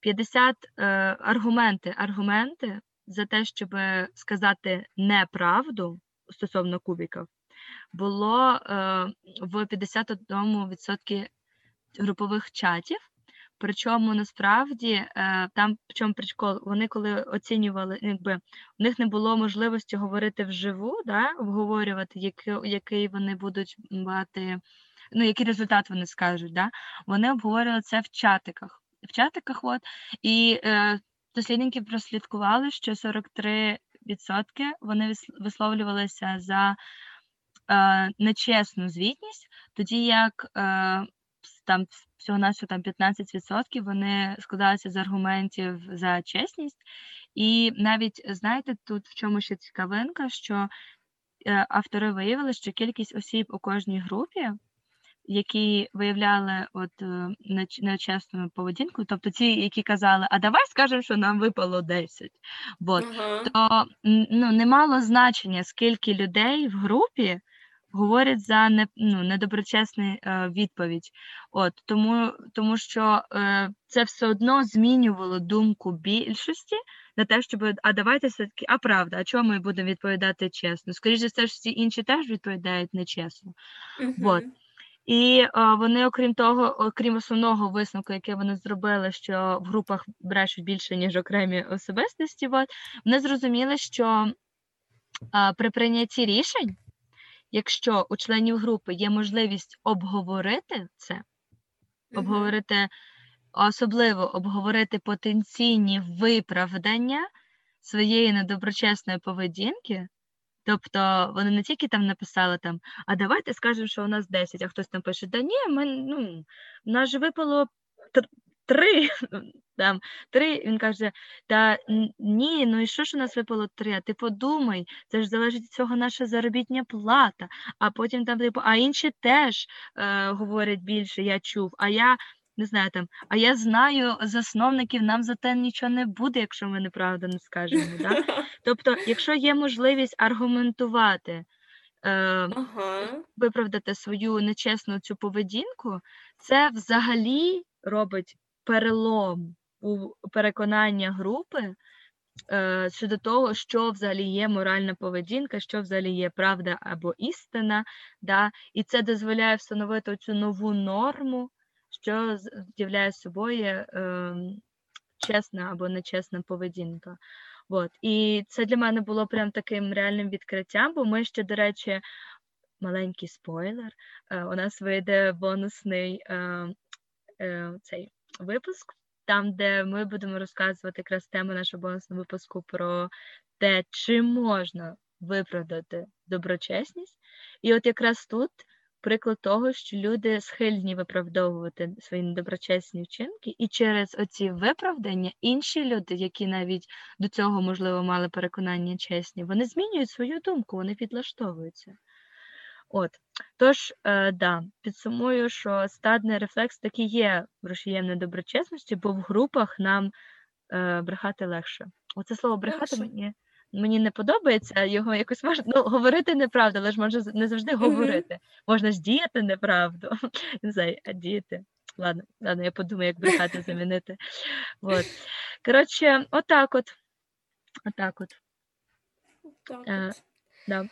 50 е, аргументи, аргументи за те, щоб сказати неправду стосовно кубиків, було е, в 51% групових чатів. Причому насправді е, там в чому прикол, вони коли оцінювали, якби у них не було можливості говорити вживу, да, обговорювати, який вони будуть мати, ну який результат вони скажуть. Да, Вони обговорювали це в чатиках. В чатиках, от і е, дослідники прослідкували, що 43% вони висловлювалися за е, нечесну звітність, тоді як е, там всього нашого там 15% вони складалися з аргументів за чесність. І навіть знаєте, тут в чому ще цікавинка, що е, автори виявили, що кількість осіб у кожній групі, які виявляли от е, нечесну поведінку, тобто ті, які казали, а давай скажемо, що нам випало 10. От Ага. то ну, не мало значення, скільки людей в групі говорять за не, ну, недоброчесну е, відповідь. От, тому, тому що е, це все одно змінювало думку більшості на те, щоб а давайте все-таки, а правда, а чому ми будемо відповідати чесно? Скоріше все, ж всі інші теж відповідають нечесно. Вот. Мгм. І е, вони, окрім того, окрім основного висновку, який вони зробили, що в групах брешуть більше, ніж окремі особистості, от, вони зрозуміли, що е, при прийнятті рішень, якщо у членів групи є можливість обговорити це, обговорити, особливо обговорити потенційні виправдання своєї недоброчесної поведінки. Тобто вони не тільки там написали там, а давайте скажемо, що у нас 10, а хтось там пише, да ні, ми, ну, у нас же випало три. Там, три, Він каже, та ні, ну і що ж у нас випало три? А ти подумай, це ж залежить від цього наша заробітня плата. А потім там, типу, а інші теж е, говорять більше, я чув, а я не знаю там, а я знаю засновників, нам за те нічого не буде, якщо ми неправду не скажемо. Да? Тобто, якщо є можливість аргументувати, е, Ага. виправдати свою нечесну цю поведінку, це взагалі робить перелом у переконання групи е, щодо того, що взагалі є моральна поведінка, що взагалі є правда або істина, да? і це дозволяє встановити цю нову норму, що являє собою е, чесна або нечесна поведінка. От. І це для мене було прям таким реальним відкриттям, бо ми ще, до речі, маленький спойлер. Е, у нас вийде бонусний е, е, цей випуск, там, де ми будемо розказувати якраз тему нашого бонусного випуску про те, чи можна виправдати доброчесність. І от якраз тут приклад того, що люди схильні виправдовувати свої недоброчесні вчинки, і через оці виправдання інші люди, які навіть до цього, можливо, мали переконання чесні, вони змінюють свою думку, вони підлаштовуються. От, тож, е, да, підсумую, що стадний рефлекс таки є рушієм недоброчесності, бо в групах нам е, брехати легше. Оце слово брехати мені мені не подобається, його якось можна ну, говорити неправду, але ж можна не завжди говорити. Можна ж діяти неправду. Не знаю, а діяти. Ладно, ладно, я подумаю, як брехати замінити. От. Коротше, отак от. Отак от. Так Е, от. да.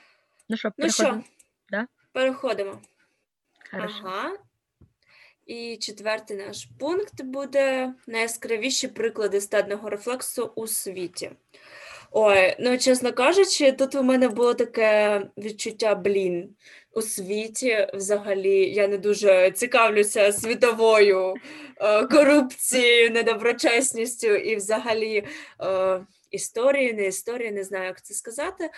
Ну що, Ну що, переходимо? Да? переходимо. Хорошо. Ага. І четвертий наш пункт буде найяскравіші приклади стадного рефлексу у світі. Ой, ну чесно кажучи, тут у мене було таке відчуття, блін, у світі взагалі я не дуже цікавлюся світовою е, корупцією, недоброчесністю і взагалі е, історією, не історією, не знаю, як це сказати.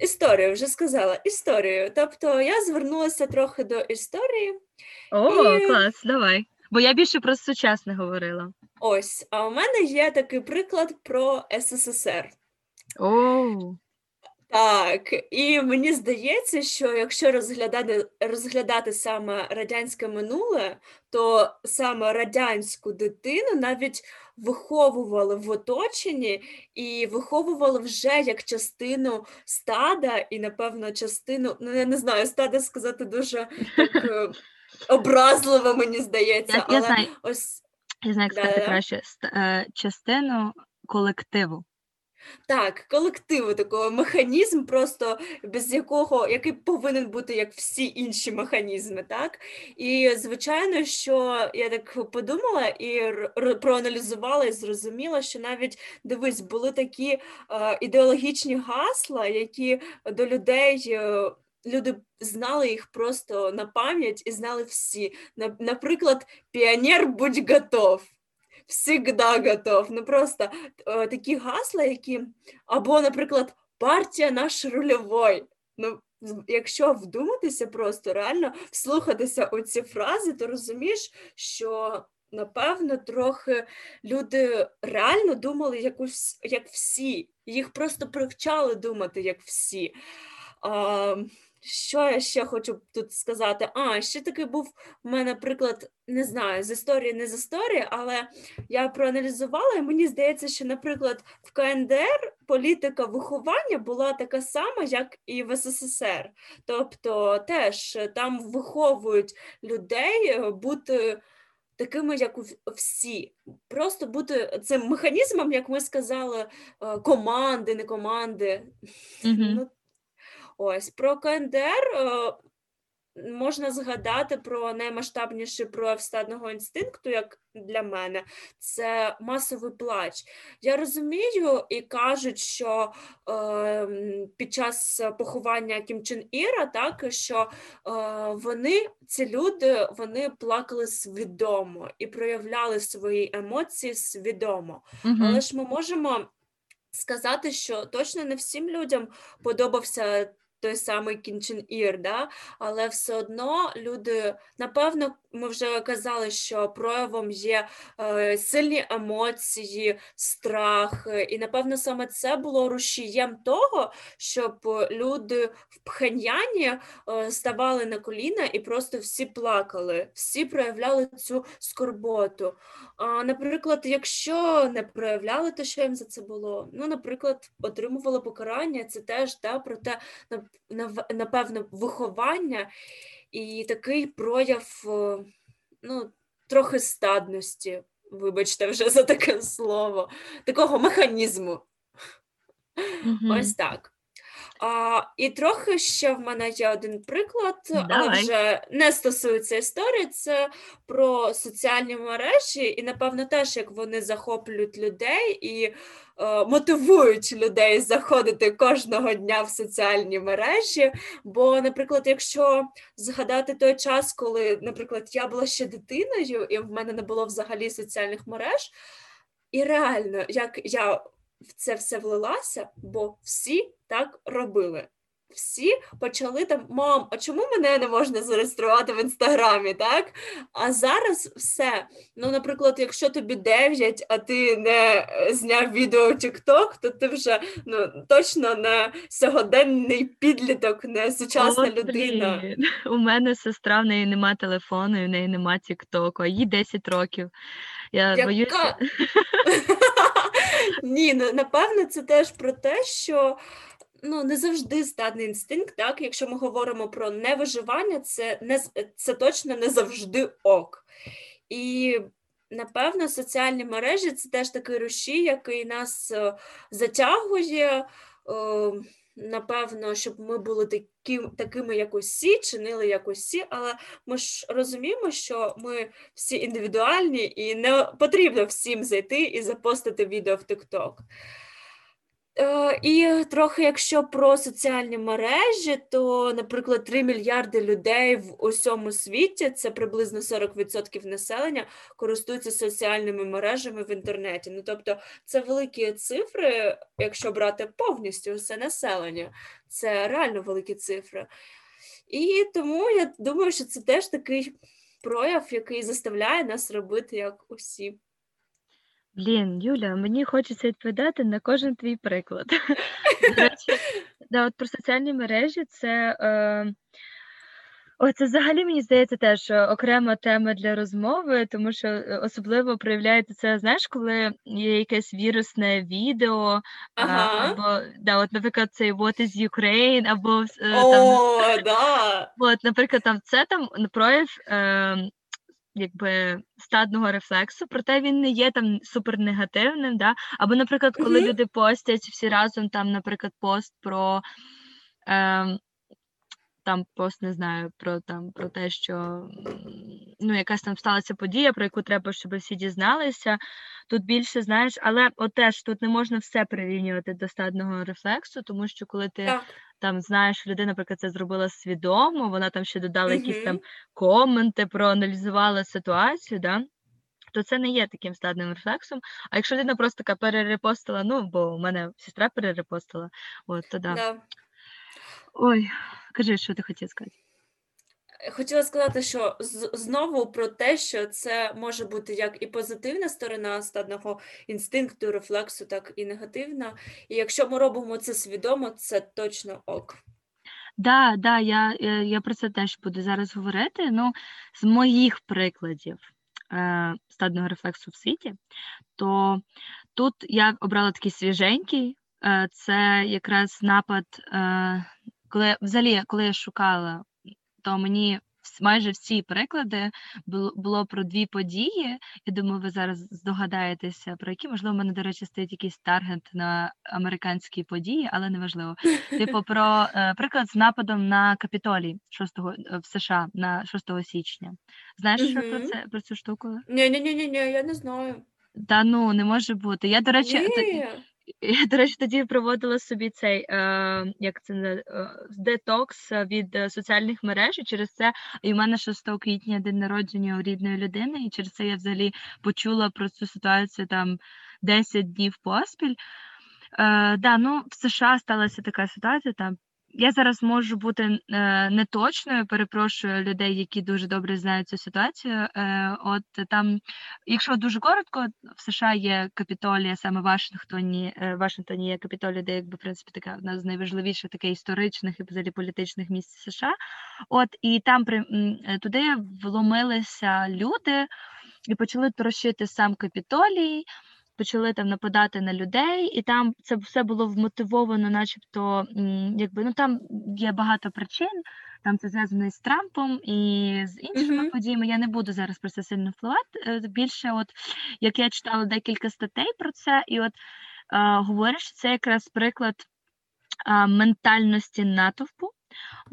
Історію вже сказала, історію. Тобто я звернулася трохи до історії. О, І- клас, давай. Бо я більше про сучасне говорила. Ось, а у мене є такий приклад про СССР. О, Так, і мені здається, що якщо розглядати, розглядати саме радянське минуле, то саме радянську дитину навіть виховували в оточенні і виховували вже як частину стада, і, напевно, частину, ну я не знаю, стада сказати дуже так е, образливо, мені здається, я, я але знаю, ось. я знаю, як сказати краще, е, частину колективу. Так, колективу такого механізм, просто без якого, який повинен бути як всі інші механізми, так? І звичайно, що я так подумала і проаналізувала і зрозуміла, що навіть дивись, були такі е, ідеологічні гасла, які до людей. Люди знали їх просто на пам'ять і знали всі. Наприклад, піонер будь готов. Всегда готов. Ну просто е, такі гасла, які або, наприклад, партія наш рульовий. Ну, якщо вдуматися просто реально вслухатися у ці фрази, то розумієш, що напевно трохи люди реально думали якусь, як всі. Їх просто привчали думати, як всі. А, що я ще хочу тут сказати? А, ще такий був у мене приклад, не знаю, з історії, не з історії, але я проаналізувала, і мені здається, що, наприклад, в КНДР політика виховання була така сама, як і в СССР. Тобто, теж там виховують людей е, бути такими, як у всі. Просто бути цим механізмом, як ми сказали, е, команди, не команди. Мгм. Ну, ось про КНДР. е, можна згадати про наймасштабніший прояв стадного інстинкту, як для мене, це масовий плач. Я розумію і кажуть, що е, під час поховання Кім Чен Іра, так що е, вони, ці люди, вони плакали свідомо і проявляли свої емоції свідомо. Угу. Але ж ми можемо сказати, що точно не всім людям подобався той самий Кінчен Ір, да? але все одно люди, напевно, ми вже казали, що проявом є е, сильні емоції, страх, і напевно саме це було рушієм того, щоб люди в Пхеньяні е, ставали на коліна і просто всі плакали, всі проявляли цю скорботу. А, Наприклад, якщо не проявляли, то що їм за це було? Ну, наприклад, отримували покарання, це теж да, про те, напевно, виховання і такий прояв ну, трохи стадності, вибачте, вже за таке слово, такого механізму. Угу. Ось так. А, І трохи ще в мене є один приклад, Давай. але вже не стосується історії. Це про соціальні мережі, і, напевно, теж як вони захоплюють людей і е, мотивують людей заходити кожного дня в соціальні мережі. Бо, наприклад, якщо згадати той час, коли, наприклад, я була ще дитиною, і в мене не було взагалі соціальних мереж, і реально, як я в це все влилася, бо всі так робили. Всі почали там, мам, а чому мене не можна зареєструвати в інстаграмі, так? А зараз все. Ну, наприклад, якщо тобі 9, а ти не е, зняв відео в TikTok, то ти вже ну, точно не сьогоденний підліток, не сучасна О, людина. блін. У мене сестра, в неї нема телефону, і в неї нема Тіктоку, а їй 10 років. Я Яка? боюся. Ні, ну, напевно, це теж про те, що ну, не завжди стадний інстинкт, так? Якщо ми говоримо про невиживання, це не це точно не завжди ок. І напевно, соціальні мережі це теж такий рушій, який нас е, затягує. Е, напевно, щоб ми були такі, такими, як усі, чинили як усі, але ми ж розуміємо, що ми всі індивідуальні і не потрібно всім зайти і запостити відео в TikTok. Е, і трохи, якщо про соціальні мережі, то, наприклад, 3 мільярди людей в усьому світі, це приблизно 40% населення, користуються соціальними мережами в інтернеті. Ну тобто, це великі цифри, якщо брати повністю все населення, це реально великі цифри. І тому я думаю, що це теж такий прояв, який заставляє нас робити як усі. Блін, Юля, мені хочеться відповідати на кожен твій приклад. До речі, да, от про соціальні мережі це. Е... О, це взагалі мені здається теж е, окрема тема для розмови, тому що е, особливо проявляється це, знаєш, коли є якесь вірусне відео, Ага. або да, от, наприклад, цей What is Ukraine, або е, там, да. от, наприклад, там це там прояв е, якби стадного рефлексу, проте він не є там супернегативним. Да? Або, наприклад, коли Мгм. люди постять всі разом, там, наприклад, пост про. Е, там пост не знаю про там про те, що ну якась там сталася подія, про яку треба, щоб всі дізналися. Тут більше знаєш, але от теж тут не можна все прирівнювати до стадного рефлексу, тому що коли ти Так. Там знаєш, людина, наприклад, це зробила свідомо, вона там ще додала якісь там коменти, проаналізувала ситуацію, да? то це не є таким стадним рефлексом. А якщо людина просто така перерепостила, ну бо у мене сестра перерепостила, от то да. Да. Ой, кажи, що ти хотів сказати? Хотіла сказати, що знову про те, що це може бути як і позитивна сторона стадного інстинкту, рефлексу, так і негативна. І якщо ми робимо це свідомо, це точно ок. Да, да, я, я, я про це теж буду зараз говорити. Ну, з моїх прикладів е, стадного рефлексу в світі, то тут я обрала такий свіженький. Е, це якраз напад, е, коли взагалі, коли я шукала, то мені майже всі приклади було, про дві події. Я думаю, ви зараз здогадаєтеся про які. Можливо, в мене, до речі, стоїть якийсь таргет на американські події, але неважливо. Типу, про е, приклад з нападом на Капітолій 6 е, в США на 6 січня. Знаєш що про це про цю штуку? Ні, ні, ні, ні, ні, я не знаю. Та ну не може бути. Я, до речі, Ні. Я, до речі, тоді проводила собі цей е, як це не- е, детокс від е, соціальних мереж, і через це і в мене 6 квітня день народження у рідної людини, і через це я взагалі почула про цю ситуацію там 10 днів поспіль. Е, да, ну в США сталася така ситуація. Там я зараз можу бути е, неточною, перепрошую людей, які дуже добре знають цю ситуацію. Е, от там, якщо дуже коротко, в США є капітолія, саме Вашингтоні. Е, Вашингтоні є капітолія, де якби в принципі така одна з найважливіших таких історичних і взагалі політичних місць США. От і там при туди вломилися люди і почали трощити сам капітолій почали там нападати на людей, і там це все було вмотивовано, начебто, якби ну там є багато причин. Там це зв'язано з Трампом і з іншими Мгм. подіями. Я не буду зараз про це сильно впливати. Е, Більше, от як я читала декілька статей про це, і от е, говорять, що це якраз приклад а, ментальності натовпу.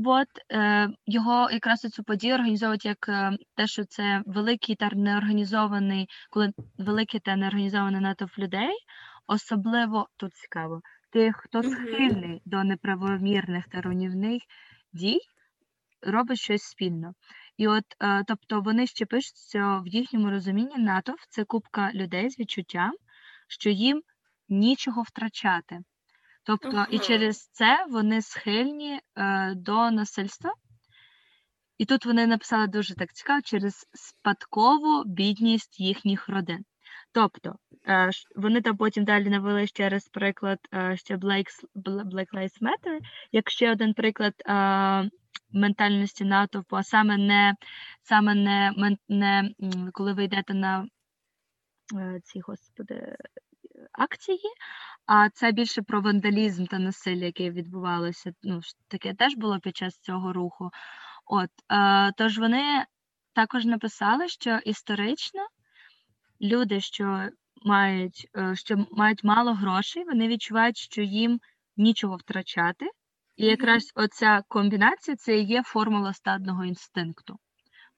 От е, його якраз цю подію організовують як е, те, що це великий та неорганізований, коли великий та неорганізований натовп людей, особливо тут цікаво, тих, хто схильний до неправомірних та руйнівних дій, робить щось спільно. І от, е, тобто, вони ще пишуть, що в їхньому розумінні натовп це купка людей з відчуттям, що їм нічого втрачати. Тобто, і через це вони схильні е, до насильства. І тут вони написали дуже так цікаво через спадкову бідність їхніх родин. Тобто, е, вони там потім далі навели ще раз приклад е, ще Black, Black Lives Matter, як ще один приклад е, ментальності натовпу, а саме не саме не, не коли ви йдете на е, ці господи акції, а це більше про вандалізм та насилля, яке відбувалося. Ну, таке теж було під час цього руху. От, е, тож вони також написали, що історично люди, що мають, е, що мають мало грошей, вони відчувають, що їм нічого втрачати. І якраз оця комбінація це і є формула стадного інстинкту.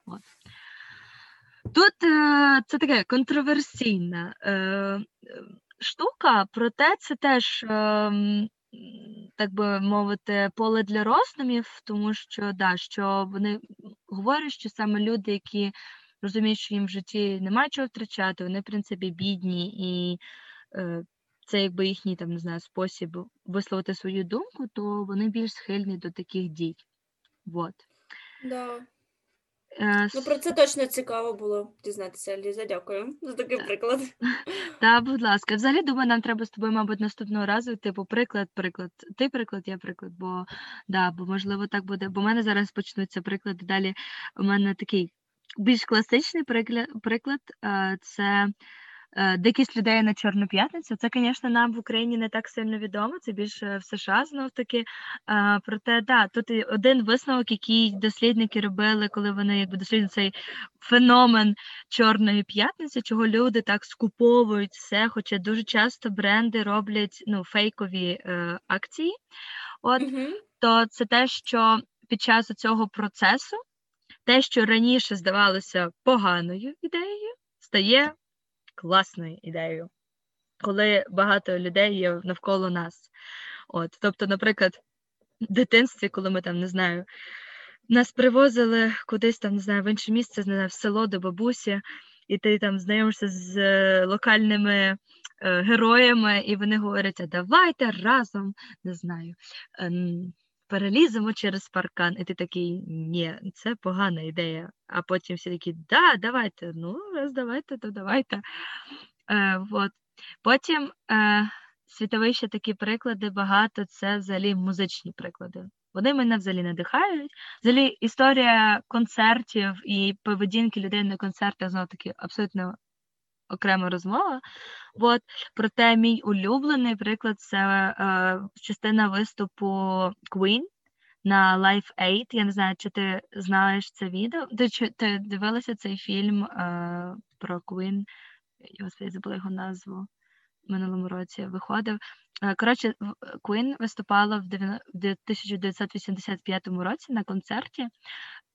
От. Тут е, це таке контроверсійна е, е, штука, проте це теж, е, так би мовити, поле для роздумів, тому що, да, що вони говорять, що саме люди, які розуміють, що їм в житті немає чого втрачати, вони, в принципі, бідні, і е, це якби їхній там, не знаю, спосіб висловити свою думку, то вони більш схильні до таких дій. Вот. Да. Е, Ну, про це точно цікаво було дізнатися, Ліза. Дякую за такий приклад. Та, будь ласка, взагалі думаю, нам треба з тобою, мабуть, наступного разу, типу, приклад, приклад. Ти приклад, я приклад, бо да, бо можливо так буде. Бо в мене зараз почнуться приклади. Далі у мене такий більш класичний приклад, приклад е, це дикість людей на Чорну п'ятницю. Це, звісно, нам в Україні не так сильно відомо, це більше в США знов таки. Е, Проте, да, тут один висновок, який дослідники робили, коли вони якби досліджували цей феномен Чорної п'ятниці, чого люди так скуповують все, хоча дуже часто бренди роблять ну, фейкові е, акції. От Мгм. то це те, що під час цього процесу те, що раніше здавалося поганою ідеєю, стає класною ідеєю, коли багато людей є навколо нас. От, тобто, наприклад, в дитинстві, коли ми там не знаю, нас привозили кудись там, не знаю, в інше місце, не знаю, в село до бабусі, і ти там знайомишся з е, локальними е, героями, і вони говорять, а давайте разом, не знаю, ем, переліземо через паркан. І ти такий, ні, це погана ідея. А потім всі такі, да, давайте, ну, раз давайте, то давайте. Е, вот. Потім е, світові ще такі приклади багато, це взагалі музичні приклади. Вони мене взагалі надихають. Взагалі, історія концертів і поведінки людей на концертах знову таки абсолютно окрема розмова. От, проте мій улюблений приклад це е, частина виступу Queen. на Life Aid. Я не знаю, чи ти знаєш це відео. Ти, чи, ти дивилася цей фільм е, про Queen? Я забула його назву. Минулому році виходив. Е, Коротше, Queen виступала в 1985 році на концерті.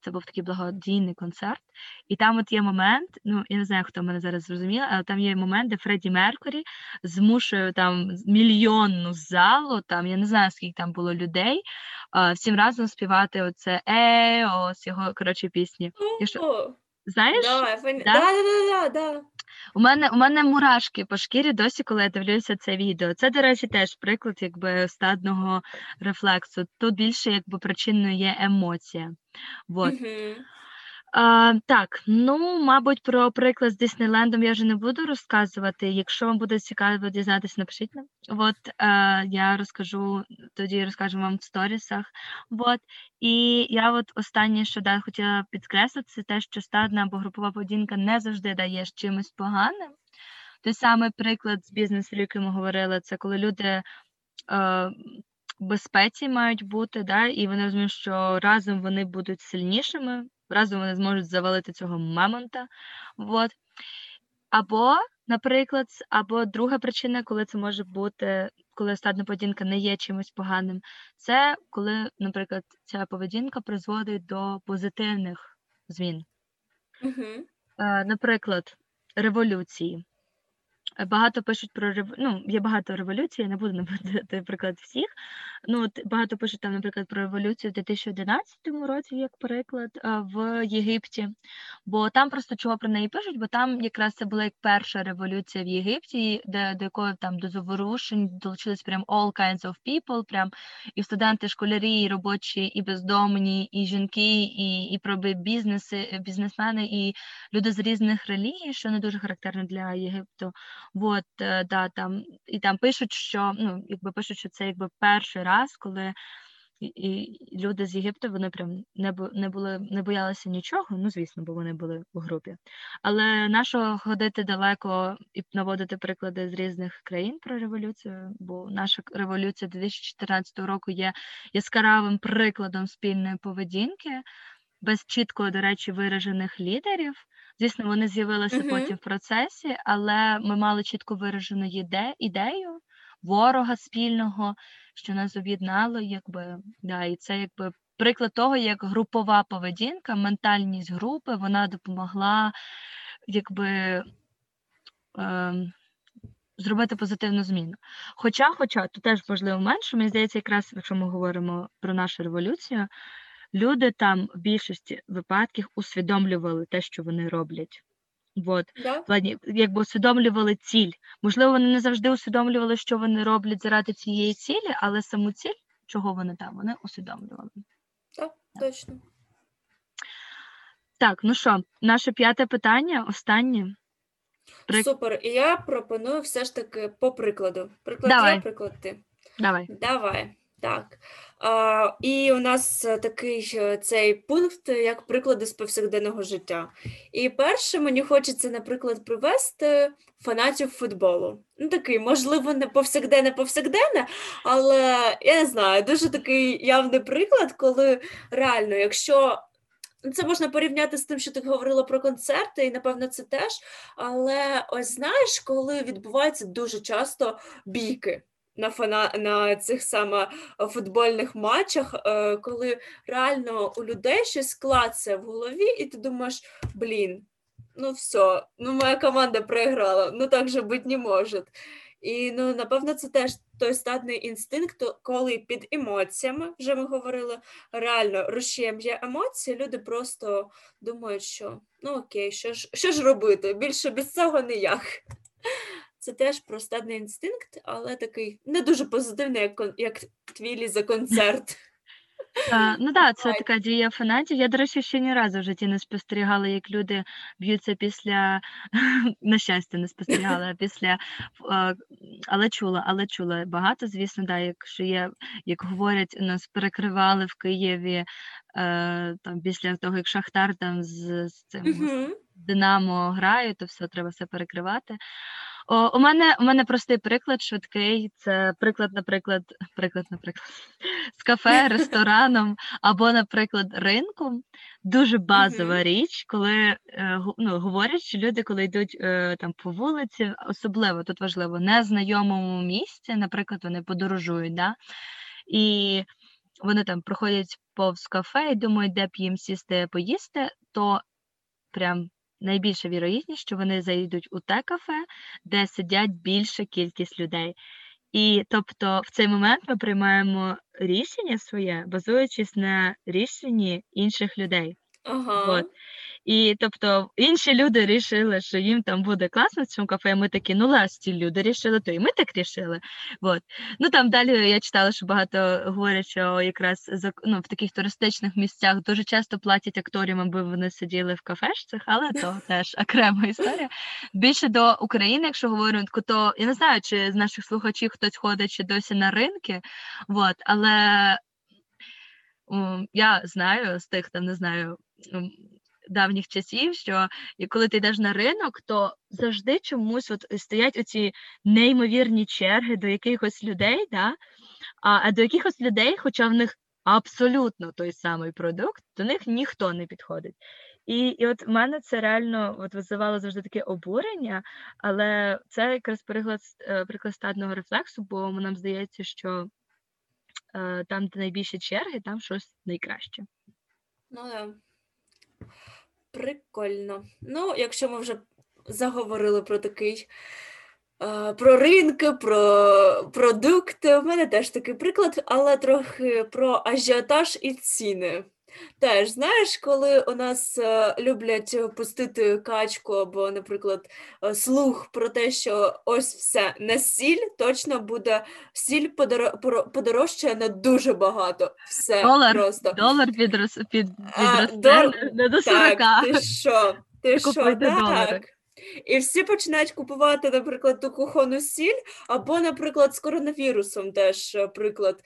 Це був такий благодійний концерт. І там от є момент, ну я не знаю, хто мене зараз зрозуміє, але там є момент, де Фредді Меркурі змушує там мільйонну залу, там я не знаю, скільки там було людей, всім разом співати оце е, ось його коротше пісні. О, Знаєш? да, да, да, да. У мене у мене мурашки по шкірі досі, коли я дивлюся це відео. Це, до речі, теж приклад якби стадного рефлексу. Тут більше якби причиною є емоція. Вот. Мгм. А, так, ну, мабуть, про приклад з Диснейлендом я вже не буду розказувати. Якщо вам буде цікаво дізнатися, напишіть нам. От е, я розкажу, тоді розкажу вам в сторісах. Вот. І я от останнє, що да, хотіла підкреслити, це те, що стадна або групова поведінка не завжди дає чимось поганим. Той самий приклад з бізнесу, який ми говорили, це коли люди е, безпеці мають бути, да, і вони розуміють, що разом вони будуть сильнішими, разом вони зможуть завалити цього мамонта. Вот. Або, наприклад, або друга причина, коли це може бути, коли стадна поведінка не є чимось поганим, це коли, наприклад, ця поведінка призводить до позитивних змін. Е, Наприклад, революції. Е, Багато пишуть про ну, є багато революцій, я не буду наводити приклад всіх. Ну, от багато пишуть там, наприклад, про революцію в 2011 році, як приклад, е, в Єгипті. Бо там просто чого про неї пишуть, бо там якраз це була як перша революція в Єгипті, де до якої там до заворушень долучились прям all kinds of people, прям і студенти, школярі, і робочі, і бездомні, і жінки, і, і проби бізнеси, бізнесмени, і люди з різних релігій, що не дуже характерно для Єгипту. Вот, е, да, там, і там пишуть, що ну, якби пишуть, що це якби перший раз, коли і, люди з Єгипту вони прям не, не були, не боялися нічого, ну звісно, бо вони були в групі. Але нашого ходити далеко і наводити приклади з різних країн про революцію, бо наша революція 2014 року є яскравим прикладом спільної поведінки, без чітко, до речі, виражених лідерів. Звісно, вони з'явилися Мгм. потім в процесі, але ми мали чітко виражену іде, ідею ворога спільного, що нас об'єднало, якби да, і це якби приклад того, як групова поведінка, ментальність групи, вона допомогла якби. Ем, Зробити позитивну зміну. Хоча, хоча, тут теж важливий момент, що мені здається, якраз якщо ми говоримо про нашу революцію, люди там в більшості випадків усвідомлювали те, що вони роблять. От, Да? в плані, якби усвідомлювали ціль. Можливо, вони не завжди усвідомлювали, що вони роблять заради цієї цілі, але саму ціль, чого вони там, вони усвідомлювали. Так, точно. Так, ну що, наше п'яте питання, останнє. Прик- Супер. І я пропоную все ж таки по прикладу. Приклад Давай. я, приклад ти. Давай. Давай. Так. А, і у нас е, такий цей пункт, е, як приклади з повсякденного життя. І перше мені хочеться, наприклад, привести фанатів футболу. Ну, такий, можливо, не повсякденне повсякденне, але я не знаю, дуже такий явний приклад, коли реально, якщо. ну, Це можна порівняти з тим, що ти говорила про концерти, і напевно це теж. Але ось знаєш, коли відбуваються дуже часто бійки на фана... на цих саме е, футбольних матчах, е, коли реально у людей щось клацає в голові, і ти думаєш, блін, ну все, ну моя команда проіграла, ну так же бути не може. І ну, напевно, це теж той стадний інстинкт, коли під емоціями, вже ми говорили, реально рушієм емоції, люди просто думають, що ну окей, що ж, що ж робити? Більше без цього ніяк. Це теж про стадний інстинкт, але такий не дуже позитивний, як, як твій Ліза концерт. Е, ну так, це така дія фанатів. Я, до речі, ще ні разу в житті не спостерігала, як люди б'ються після на щастя, не спостерігала після, але чула, але чула багато, звісно, да, якщо є, як говорять, нас перекривали в Києві е, там після того, як Шахтар там з, з цим. Динамо грає, то все треба все перекривати. О, у мене у мене простий приклад швидкий. Це приклад, наприклад, приклад, наприклад, з кафе, рестораном або, наприклад, ринком. Дуже базова Мгм. річ, коли е, ну, говорять, що люди, коли йдуть е, там по вулиці, особливо тут важливо, незнайомому місці, наприклад, вони подорожують, да? і вони там проходять повз кафе і думають, де б їм сісти поїсти, то прям найбільша вірогідність, що вони зайдуть у те кафе, де сидять більша кількість людей. І тобто в цей момент ми приймаємо рішення своє, базуючись на рішенні інших людей. Ага. Вот. І тобто інші люди рішили, що їм там буде класно в цьому кафе. Ми такі, ну раз ті люди рішили, то і ми так рішили. Вот. Ну там далі я читала, що багато говорять, що якраз ну, в таких туристичних місцях дуже часто платять акторам, аби вони сиділи в кафешцях, але то теж окрема історія. Більше до України, якщо говоримо, то я не знаю, чи з наших слухачів хтось ходить чи досі на ринки, вот, але я знаю з тих, там не знаю. Давніх часів, що коли ти йдеш на ринок, то завжди чомусь от стоять оці неймовірні черги до якихось людей, да? а, а до якихось людей, хоча в них абсолютно той самий продукт, до них ніхто не підходить. І, і от в мене це реально от визивало завжди таке обурення, але це якраз приклад, е, приклад стадного рефлексу, бо нам здається, що е, там, де найбільші черги, там щось найкраще. Ну да. Прикольно. Ну, якщо ми вже заговорили про такий, е, про ринки, про продукти, в мене теж такий приклад, але трохи про ажіотаж і ціни. Теж, знаєш, коли у нас е, люблять пустити качку або, наприклад, е, слух про те, що ось все на сіль, точно буде сіль подор- подорожчає на дуже багато. Все Долар, просто. долар підрос, під, А, підросте дол- не- до 40. Так, ти що? Ти що? Так. І всі починають купувати, наприклад, ту кухонну сіль, або, наприклад, з коронавірусом теж е, приклад.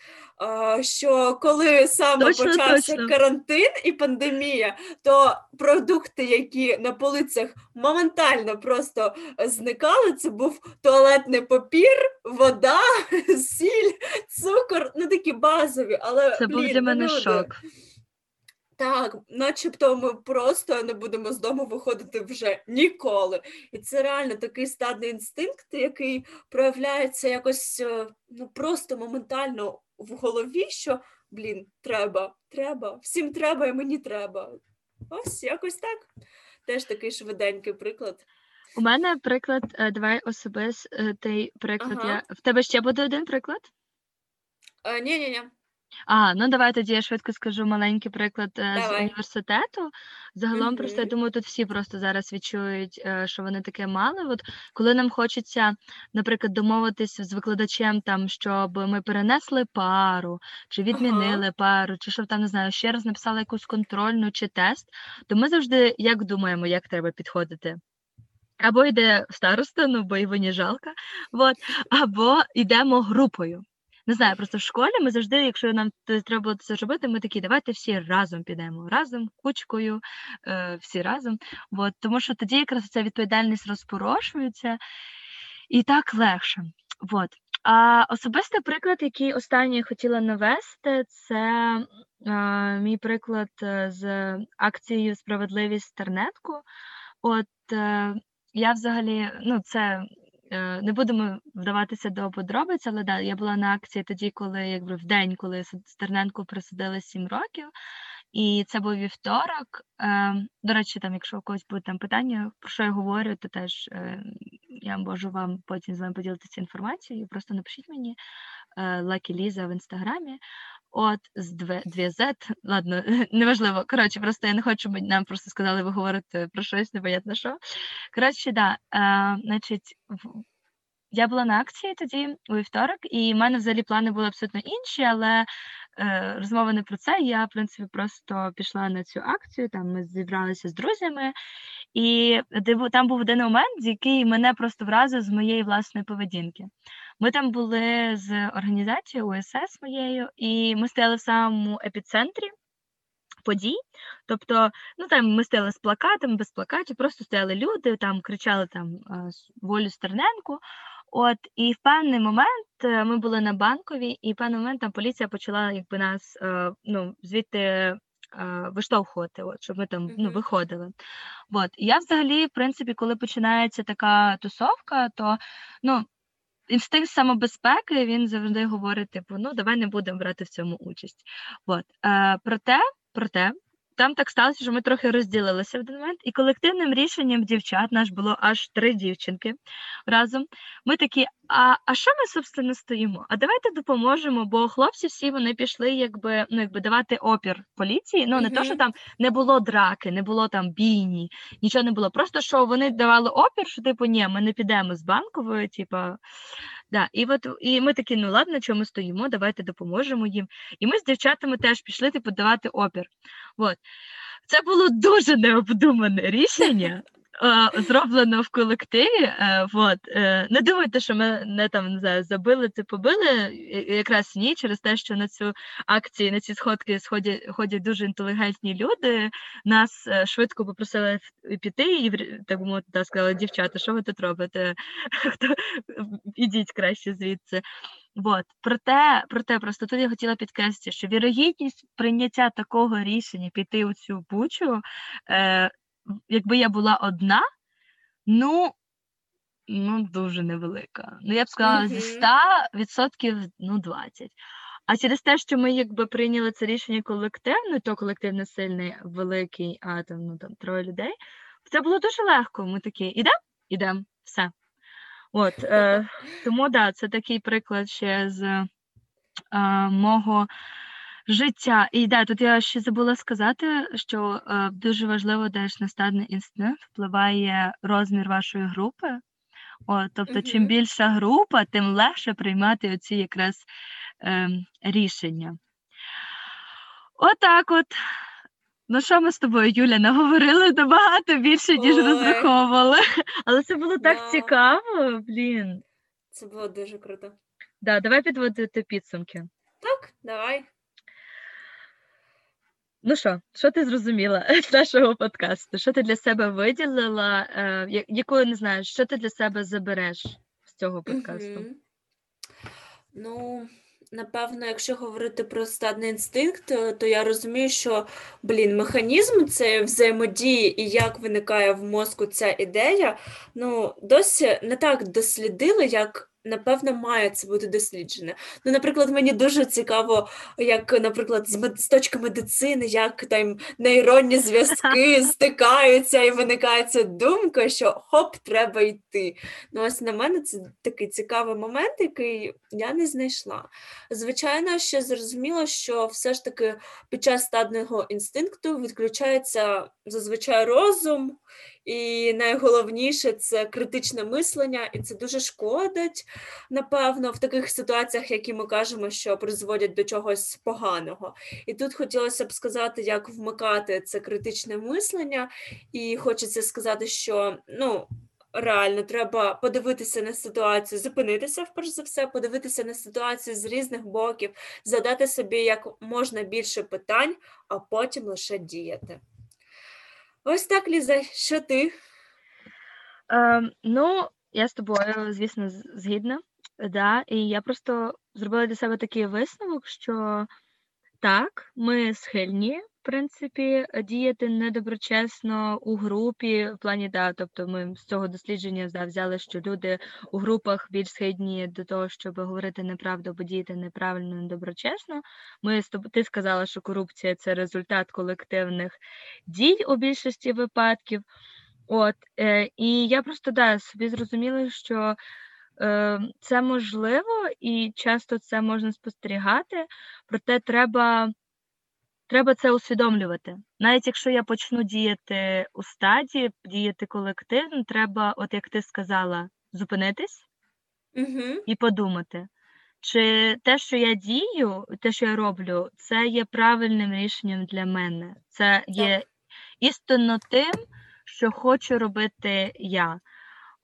Що коли саме Точно, почався точно. карантин і пандемія, то продукти, які на полицях моментально просто зникали, це був туалетний папір, вода, сіль, цукор, ну такі базові, але Це був для мене люди, шок. Так, начебто ми просто не будемо з дому виходити вже ніколи. І це реально такий стадний інстинкт, який проявляється якось е, ну, просто моментально в голові, що блін, треба, треба, всім треба і мені треба. Ось якось так. Теж такий швиденький приклад. У мене приклад, е, давай особистий приклад. Ага. Я... В тебе ще буде один приклад? Е, ні-ні-ні. А, ну давай тоді я швидко скажу маленький приклад е, з Давай. університету. Загалом, просто я думаю, тут всі просто зараз відчують, е, що вони таке мали. От коли нам хочеться, наприклад, домовитись з викладачем, там, щоб ми перенесли пару, чи відмінили пару, чи щоб там не знаю, ще раз написали якусь контрольну чи тест, то ми завжди як думаємо, як треба підходити. Або йде староста, ну бо його не жалко, от, або йдемо групою. Не знаю, просто в школі ми завжди, якщо нам треба було це зробити, ми такі, давайте всі разом підемо, разом, кучкою, е, всі разом. От, тому що тоді якраз ця відповідальність розпорошується і так легше. От. А особистий приклад, який останній хотіла навести, це е, мій приклад е, з акцією Справедливість Тернетку. От е, я взагалі, ну це не будемо вдаватися до подробиць, але да, я була на акції тоді, коли якби в день, коли С- Стерненку присудили 7 років. І це був вівторок. Е, до речі, там, якщо у когось будуть там питання, про що я говорю, то теж е, я можу вам потім з вами поділитися інформацією. Просто напишіть мені е, Lucky Ліза в інстаграмі. От з две, дві Z, ладно, неважливо. Коротше, просто я не хочу, щоб нам просто сказали, ви говорите про щось, непонятно що. Коротше, да, е, значить, я була на акції тоді у вівторок, і в мене взагалі плани були абсолютно інші, але е, розмова не про це. Я, в принципі, просто пішла на цю акцію. Там ми зібралися з друзями, і там був один момент, який мене просто вразив з моєї власної поведінки. Ми там були з організацією УСС моєю, і ми стояли в самому епіцентрі подій. Тобто, ну там ми стояли з плакатами, без плакатів, просто стояли люди, там кричали там волю Стерненку. От, і в певний момент е, ми були на банковій, і в певний момент там поліція почала якби нас е, ну, звідти е, виштовхувати, от, щоб ми там ну, виходили. От. Я взагалі, в принципі, коли починається така тусовка, то ну, інстинкт самобезпеки він завжди говорить: типу, ну давай не будемо брати в цьому участь. От. Е, проте, проте, там так сталося, що ми трохи розділилися в один момент, і колективним рішенням дівчат наш було аж три дівчинки разом. Ми такі, а, а що ми, собственно, стоїмо? А давайте допоможемо, бо хлопці всі вони пішли, якби, ну, якби давати опір поліції. Ну, не то, що там не було драки, не було там бійні, нічого не було. Просто що вони давали опір, що типу, ні, ми не підемо з банкової, типа. Да, і от і ми такі, ну ладно, чому ми стоїмо, давайте допоможемо їм. І ми з дівчатами теж пішли типу, давати опір. От. Це було дуже необдумане рішення. Е, Зроблено в колективі. е, Вот. е, Не думайте, що ми не там не знаю, забили це побили. Якраз ні, через те, що на цю акцію, на ці сходки сходять, ходять дуже інтелігентні люди. Нас швидко попросили піти, і так би мовити, сказали, дівчата, що ви тут робите? Хто ідіть краще звідси. Вот. Проте, проте, просто тут я хотіла підкреслити, що вірогідність прийняття такого рішення піти у цю бучу, якби я була одна, ну, ну дуже невелика. Ну, я б сказала, зі Мгм. 100% ну, 20. А через те, що ми якби прийняли це рішення колективно, то колектив не сильний, великий, а там, ну, там троє людей, це було дуже легко. Ми такі, ідемо? Ідемо, все. От, е, тому да, це такий приклад ще з е, мого життя. І да, тут я ще забула сказати, що е, дуже важливо, де ж настадний інстинкт впливає розмір вашої групи. От, тобто, чим більша група, тим легше приймати оці якраз ем, рішення. Отак от. Ну, що ми з тобою, Юля, наговорили набагато більше, ніж Ой. розраховували. Але це було так Да. цікаво, блін. Це було дуже круто. Да, давай підводити підсумки. Так, давай. Ну що, що ти зрозуміла з нашого подкасту? Що ти для себе виділила? Е, я- яку не знаю, що ти для себе забереш з цього подкасту? Ну, напевно, якщо говорити про стадний інстинкт, то, то я розумію, що, блін, механізм цієї взаємодії і як виникає в мозку ця ідея, ну, досі не так дослідили, як. Напевно, має це бути досліджене. Ну, наприклад, мені дуже цікаво, як, наприклад, з, мед- з точки медицини, як там нейронні зв'язки стикаються і виникає ця думка, що хоп, треба йти. Ну, ось на мене це такий цікавий момент, який я не знайшла. Звичайно, ще зрозуміло, що все ж таки під час стадного інстинкту відключається зазвичай розум, і найголовніше це критичне мислення, і це дуже шкодить, напевно, в таких ситуаціях, які ми кажемо, що призводять до чогось поганого. І тут хотілося б сказати, як вмикати це критичне мислення, і хочеться сказати, що ну. Реально, треба подивитися на ситуацію, зупинитися, вперше за все, подивитися на ситуацію з різних боків, задати собі як можна більше питань, а потім лише діяти. Ось так, Ліза, що ти? Е, ну, я з тобою, звісно, згідна. Да, і я просто зробила для себе такий висновок, що так, ми схильні, принципі, діяти недоброчесно у групі, в плані, да, тобто ми з цього дослідження да, взяли, що люди у групах більш схильні до того, щоб говорити неправду або діяти неправильно, недоброчесно. Ми ти сказала, що корупція це результат колективних дій у більшості випадків. От, е, і я просто да, собі зрозуміла, що е, це можливо і часто це можна спостерігати, проте треба, треба це усвідомлювати. Навіть якщо я почну діяти у стаді, діяти колективно, треба, от як ти сказала, зупинитись Угу. і подумати, чи те, що я дію, те, що я роблю, це є правильним рішенням для мене. Це є істинно тим, що хочу робити я.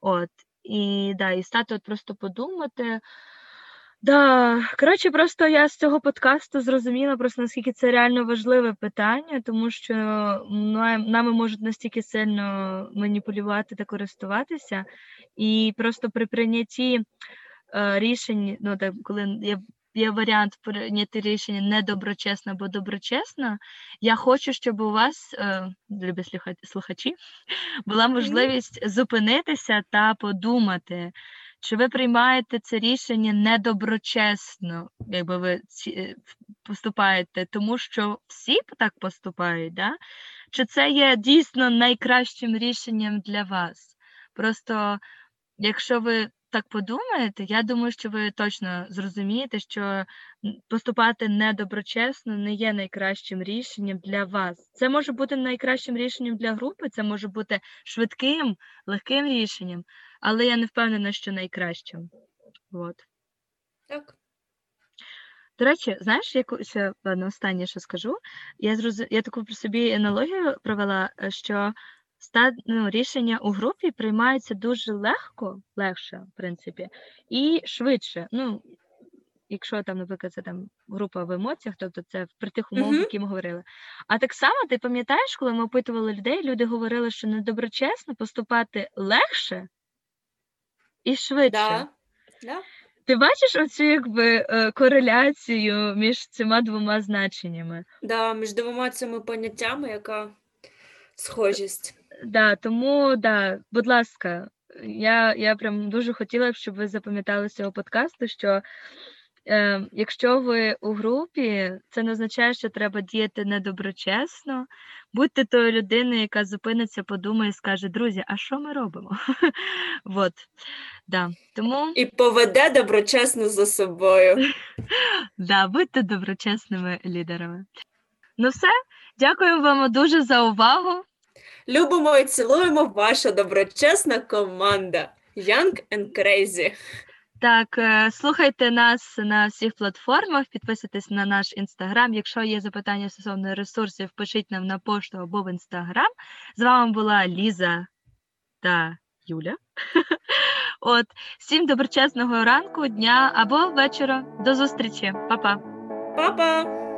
От. І, да, і стати от просто подумати. Да, коротше, просто я з цього подкасту зрозуміла просто наскільки це реально важливе питання, тому що нами можуть настільки сильно маніпулювати та користуватися, і просто при прийнятті е, рішень, ну так, коли є, є варіант прийняти рішення недоброчесно або доброчесно, я хочу, щоб у вас, е, любі слухачі, була можливість зупинитися та подумати. Чи ви приймаєте це рішення недоброчесно, якби ви е, поступаєте, тому що всі так поступають, да? чи це є дійсно найкращим рішенням для вас? Просто якщо ви так подумаєте, я думаю, що ви точно зрозумієте, що поступати недоброчесно не є найкращим рішенням для вас. Це може бути найкращим рішенням для групи, це може бути швидким, легким рішенням, але я не впевнена, що найкращим. От. Так. До речі, знаєш, яку ще ладно, останнє, що скажу. Я зроз... я таку при собі аналогію провела, е, що ста... ну, рішення у групі приймаються дуже легко, легше, в принципі, і швидше. Ну, якщо там, наприклад, це там група в емоціях, тобто це при тих умовах, Мгм. які ми говорили. А так само, ти пам'ятаєш, коли ми опитували людей, люди говорили, що недоброчесно поступати легше і швидше. Да. Да. Ти бачиш оцю якби е, кореляцію між цими двома значеннями? Да, між двома цими поняттями, яка схожість. Да, тому да, будь ласка, я, я прям дуже хотіла б, щоб ви запам'ятали з цього подкасту, що е, якщо ви у групі, це не означає, що треба діяти недоброчесно. Будьте тою людиною, яка зупиниться, подумає і скаже, друзі, а що ми робимо? Вот, да. Тому І поведе доброчесно за собою. Да, будьте доброчесними лідерами. Ну все, дякую вам дуже за увагу. Любимо і цілуємо ваша доброчесна команда. Young and Crazy. Так, е, слухайте нас на всіх платформах, підписуйтесь на наш інстаграм. Якщо є запитання стосовно ресурсів, пишіть нам на пошту або в інстаграм. З вами була Ліза та Юля. От, всім доброчесного ранку, дня або вечора. До зустрічі, Па-па! Па-па!